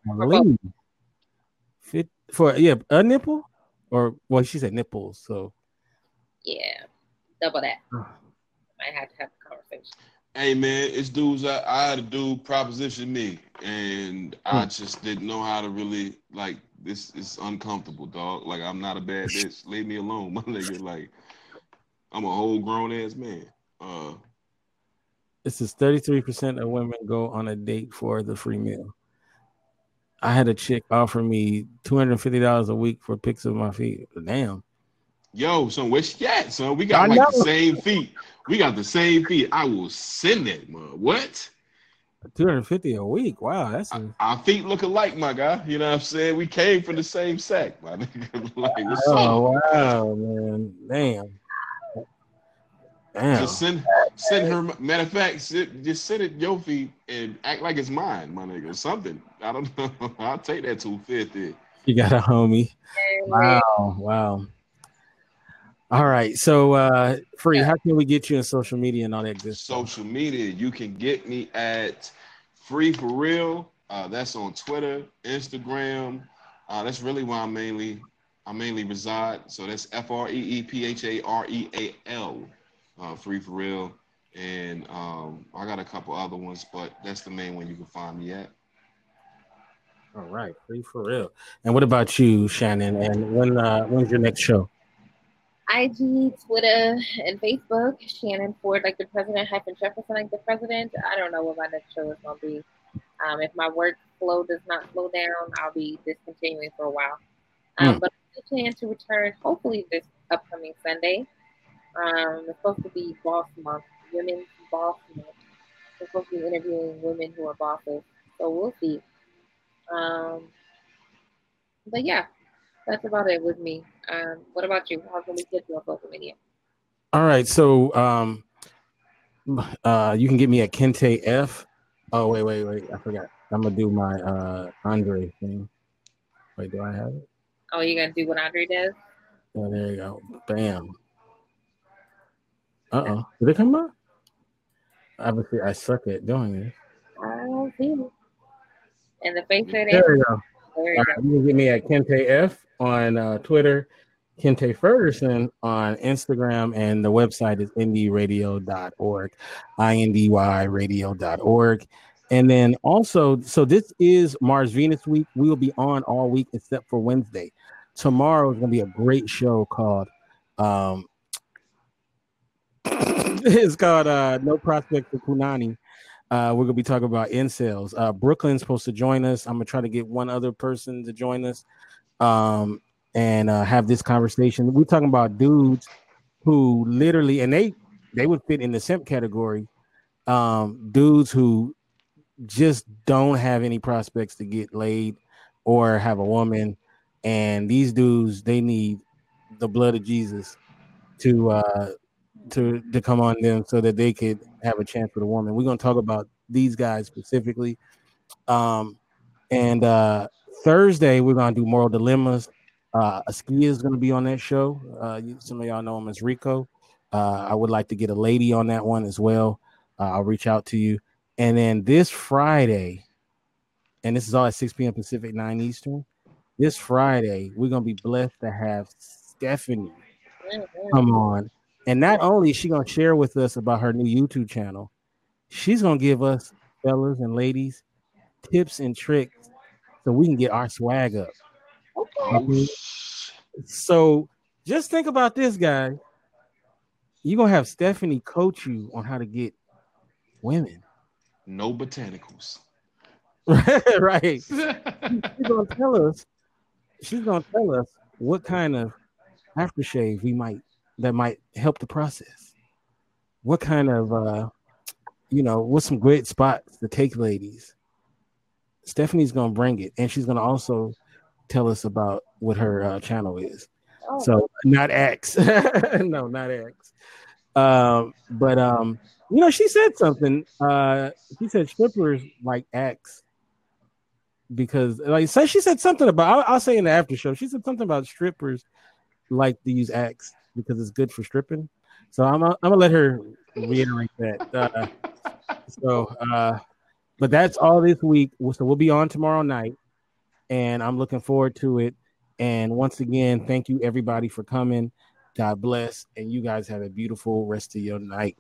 for, for yeah a nipple or well she said nipples so yeah double that. I had to have a conversation. Hey man, it's dudes. I, I had a dude proposition me, and I hmm. just didn't know how to really like this. Is uncomfortable, dog. Like I'm not a bad [laughs] bitch. Leave me alone, [laughs] my nigga. Like I'm a whole grown ass man. Uh, this is 33% of women go on a date for the free meal. I had a chick offer me $250 a week for pics of my feet. Damn. Yo, so where she at? So we got I like know. the same feet. We got the same feet. I will send it, man. What? 250 a week. Wow, that's a... our feet look alike, my guy. You know what I'm saying? We came from the same sack, my nigga. [laughs] like, oh, wow, man. Damn. Damn. Just send send her matter of fact, sit, just sit at your feet and act like it's mine, my nigga. Something. I don't [laughs] know. I'll take that 250. You got a homie. Wow, wow. All right. So, uh, free, how can we get you in social media and all that good Social media, you can get me at Free for Real. Uh, that's on Twitter, Instagram. Uh, that's really where I'm mainly I mainly reside. So that's F R E E P H A R E A L, uh, Free for Real. And um, I got a couple other ones, but that's the main one you can find me at. All right, free for real. And what about you, Shannon? And when uh, when's your next show? IG, Twitter, and Facebook. Shannon Ford, like the president, hyphen Jefferson, like the president. I don't know what my next show is going to be. Um, if my workflow does not slow down, I'll be discontinuing for a while. Um, mm. But I plan to return hopefully this upcoming Sunday. Um, it's supposed to be Boss Month, Women's Boss Month. We're supposed to be interviewing women who are bosses, so we'll see. Um, but yeah, that's about it with me. Um, what about you? How can we get you on social media? All right, so um, uh, you can get me at Kente F. Oh wait, wait, wait! I forgot. I'm gonna do my uh Andre thing. Wait, do I have it? Oh, you gonna do what Andre does? Oh, there you go. Bam. Uh oh. Did it come up? Obviously, I suck at doing this. I don't see it. And the face that there you go. There you, go. you can get me at Kente F on uh, Twitter, Kente Ferguson on Instagram, and the website is indyradio.org, indyradio.org. And then also, so this is Mars Venus week. We will be on all week except for Wednesday. Tomorrow is going to be a great show called, um, [laughs] it's called uh, No Prospect for Punani. Uh, we're gonna be talking about incels. Uh, Brooklyn's supposed to join us. I'm gonna try to get one other person to join us um, and uh, have this conversation. We're talking about dudes who literally, and they they would fit in the simp category. Um, dudes who just don't have any prospects to get laid or have a woman, and these dudes they need the blood of Jesus to uh, to to come on them so that they could have a chance with a woman. We're gonna talk about these guys specifically. Um, and uh, Thursday we're gonna do moral dilemmas. Uh, Askia is gonna be on that show. Uh, some of y'all know him as Rico. Uh, I would like to get a lady on that one as well. Uh, I'll reach out to you. And then this Friday, and this is all at 6 p.m. Pacific, 9 Eastern. This Friday, we're gonna be blessed to have Stephanie mm-hmm. come on and not only is she gonna share with us about her new YouTube channel, she's gonna give us fellas and ladies tips and tricks so we can get our swag up. Okay. So just think about this, guy. You're gonna have Stephanie coach you on how to get women. No botanicals. [laughs] right. [laughs] she's gonna tell us. She's gonna tell us what kind of aftershave we might that might help the process? What kind of uh you know, what's some great spots to take ladies? Stephanie's gonna bring it, and she's gonna also tell us about what her uh, channel is. Oh. So not X, [laughs] no, not X. Um, but um, you know, she said something. Uh, she said strippers like X because, like, so she said something about. I'll, I'll say in the after show. She said something about strippers like to use X because it's good for stripping. So I'm I'm gonna let her reiterate that. Uh, so, uh, but that's all this week. So we'll be on tomorrow night, and I'm looking forward to it. And once again, thank you everybody for coming. God bless, and you guys have a beautiful rest of your night.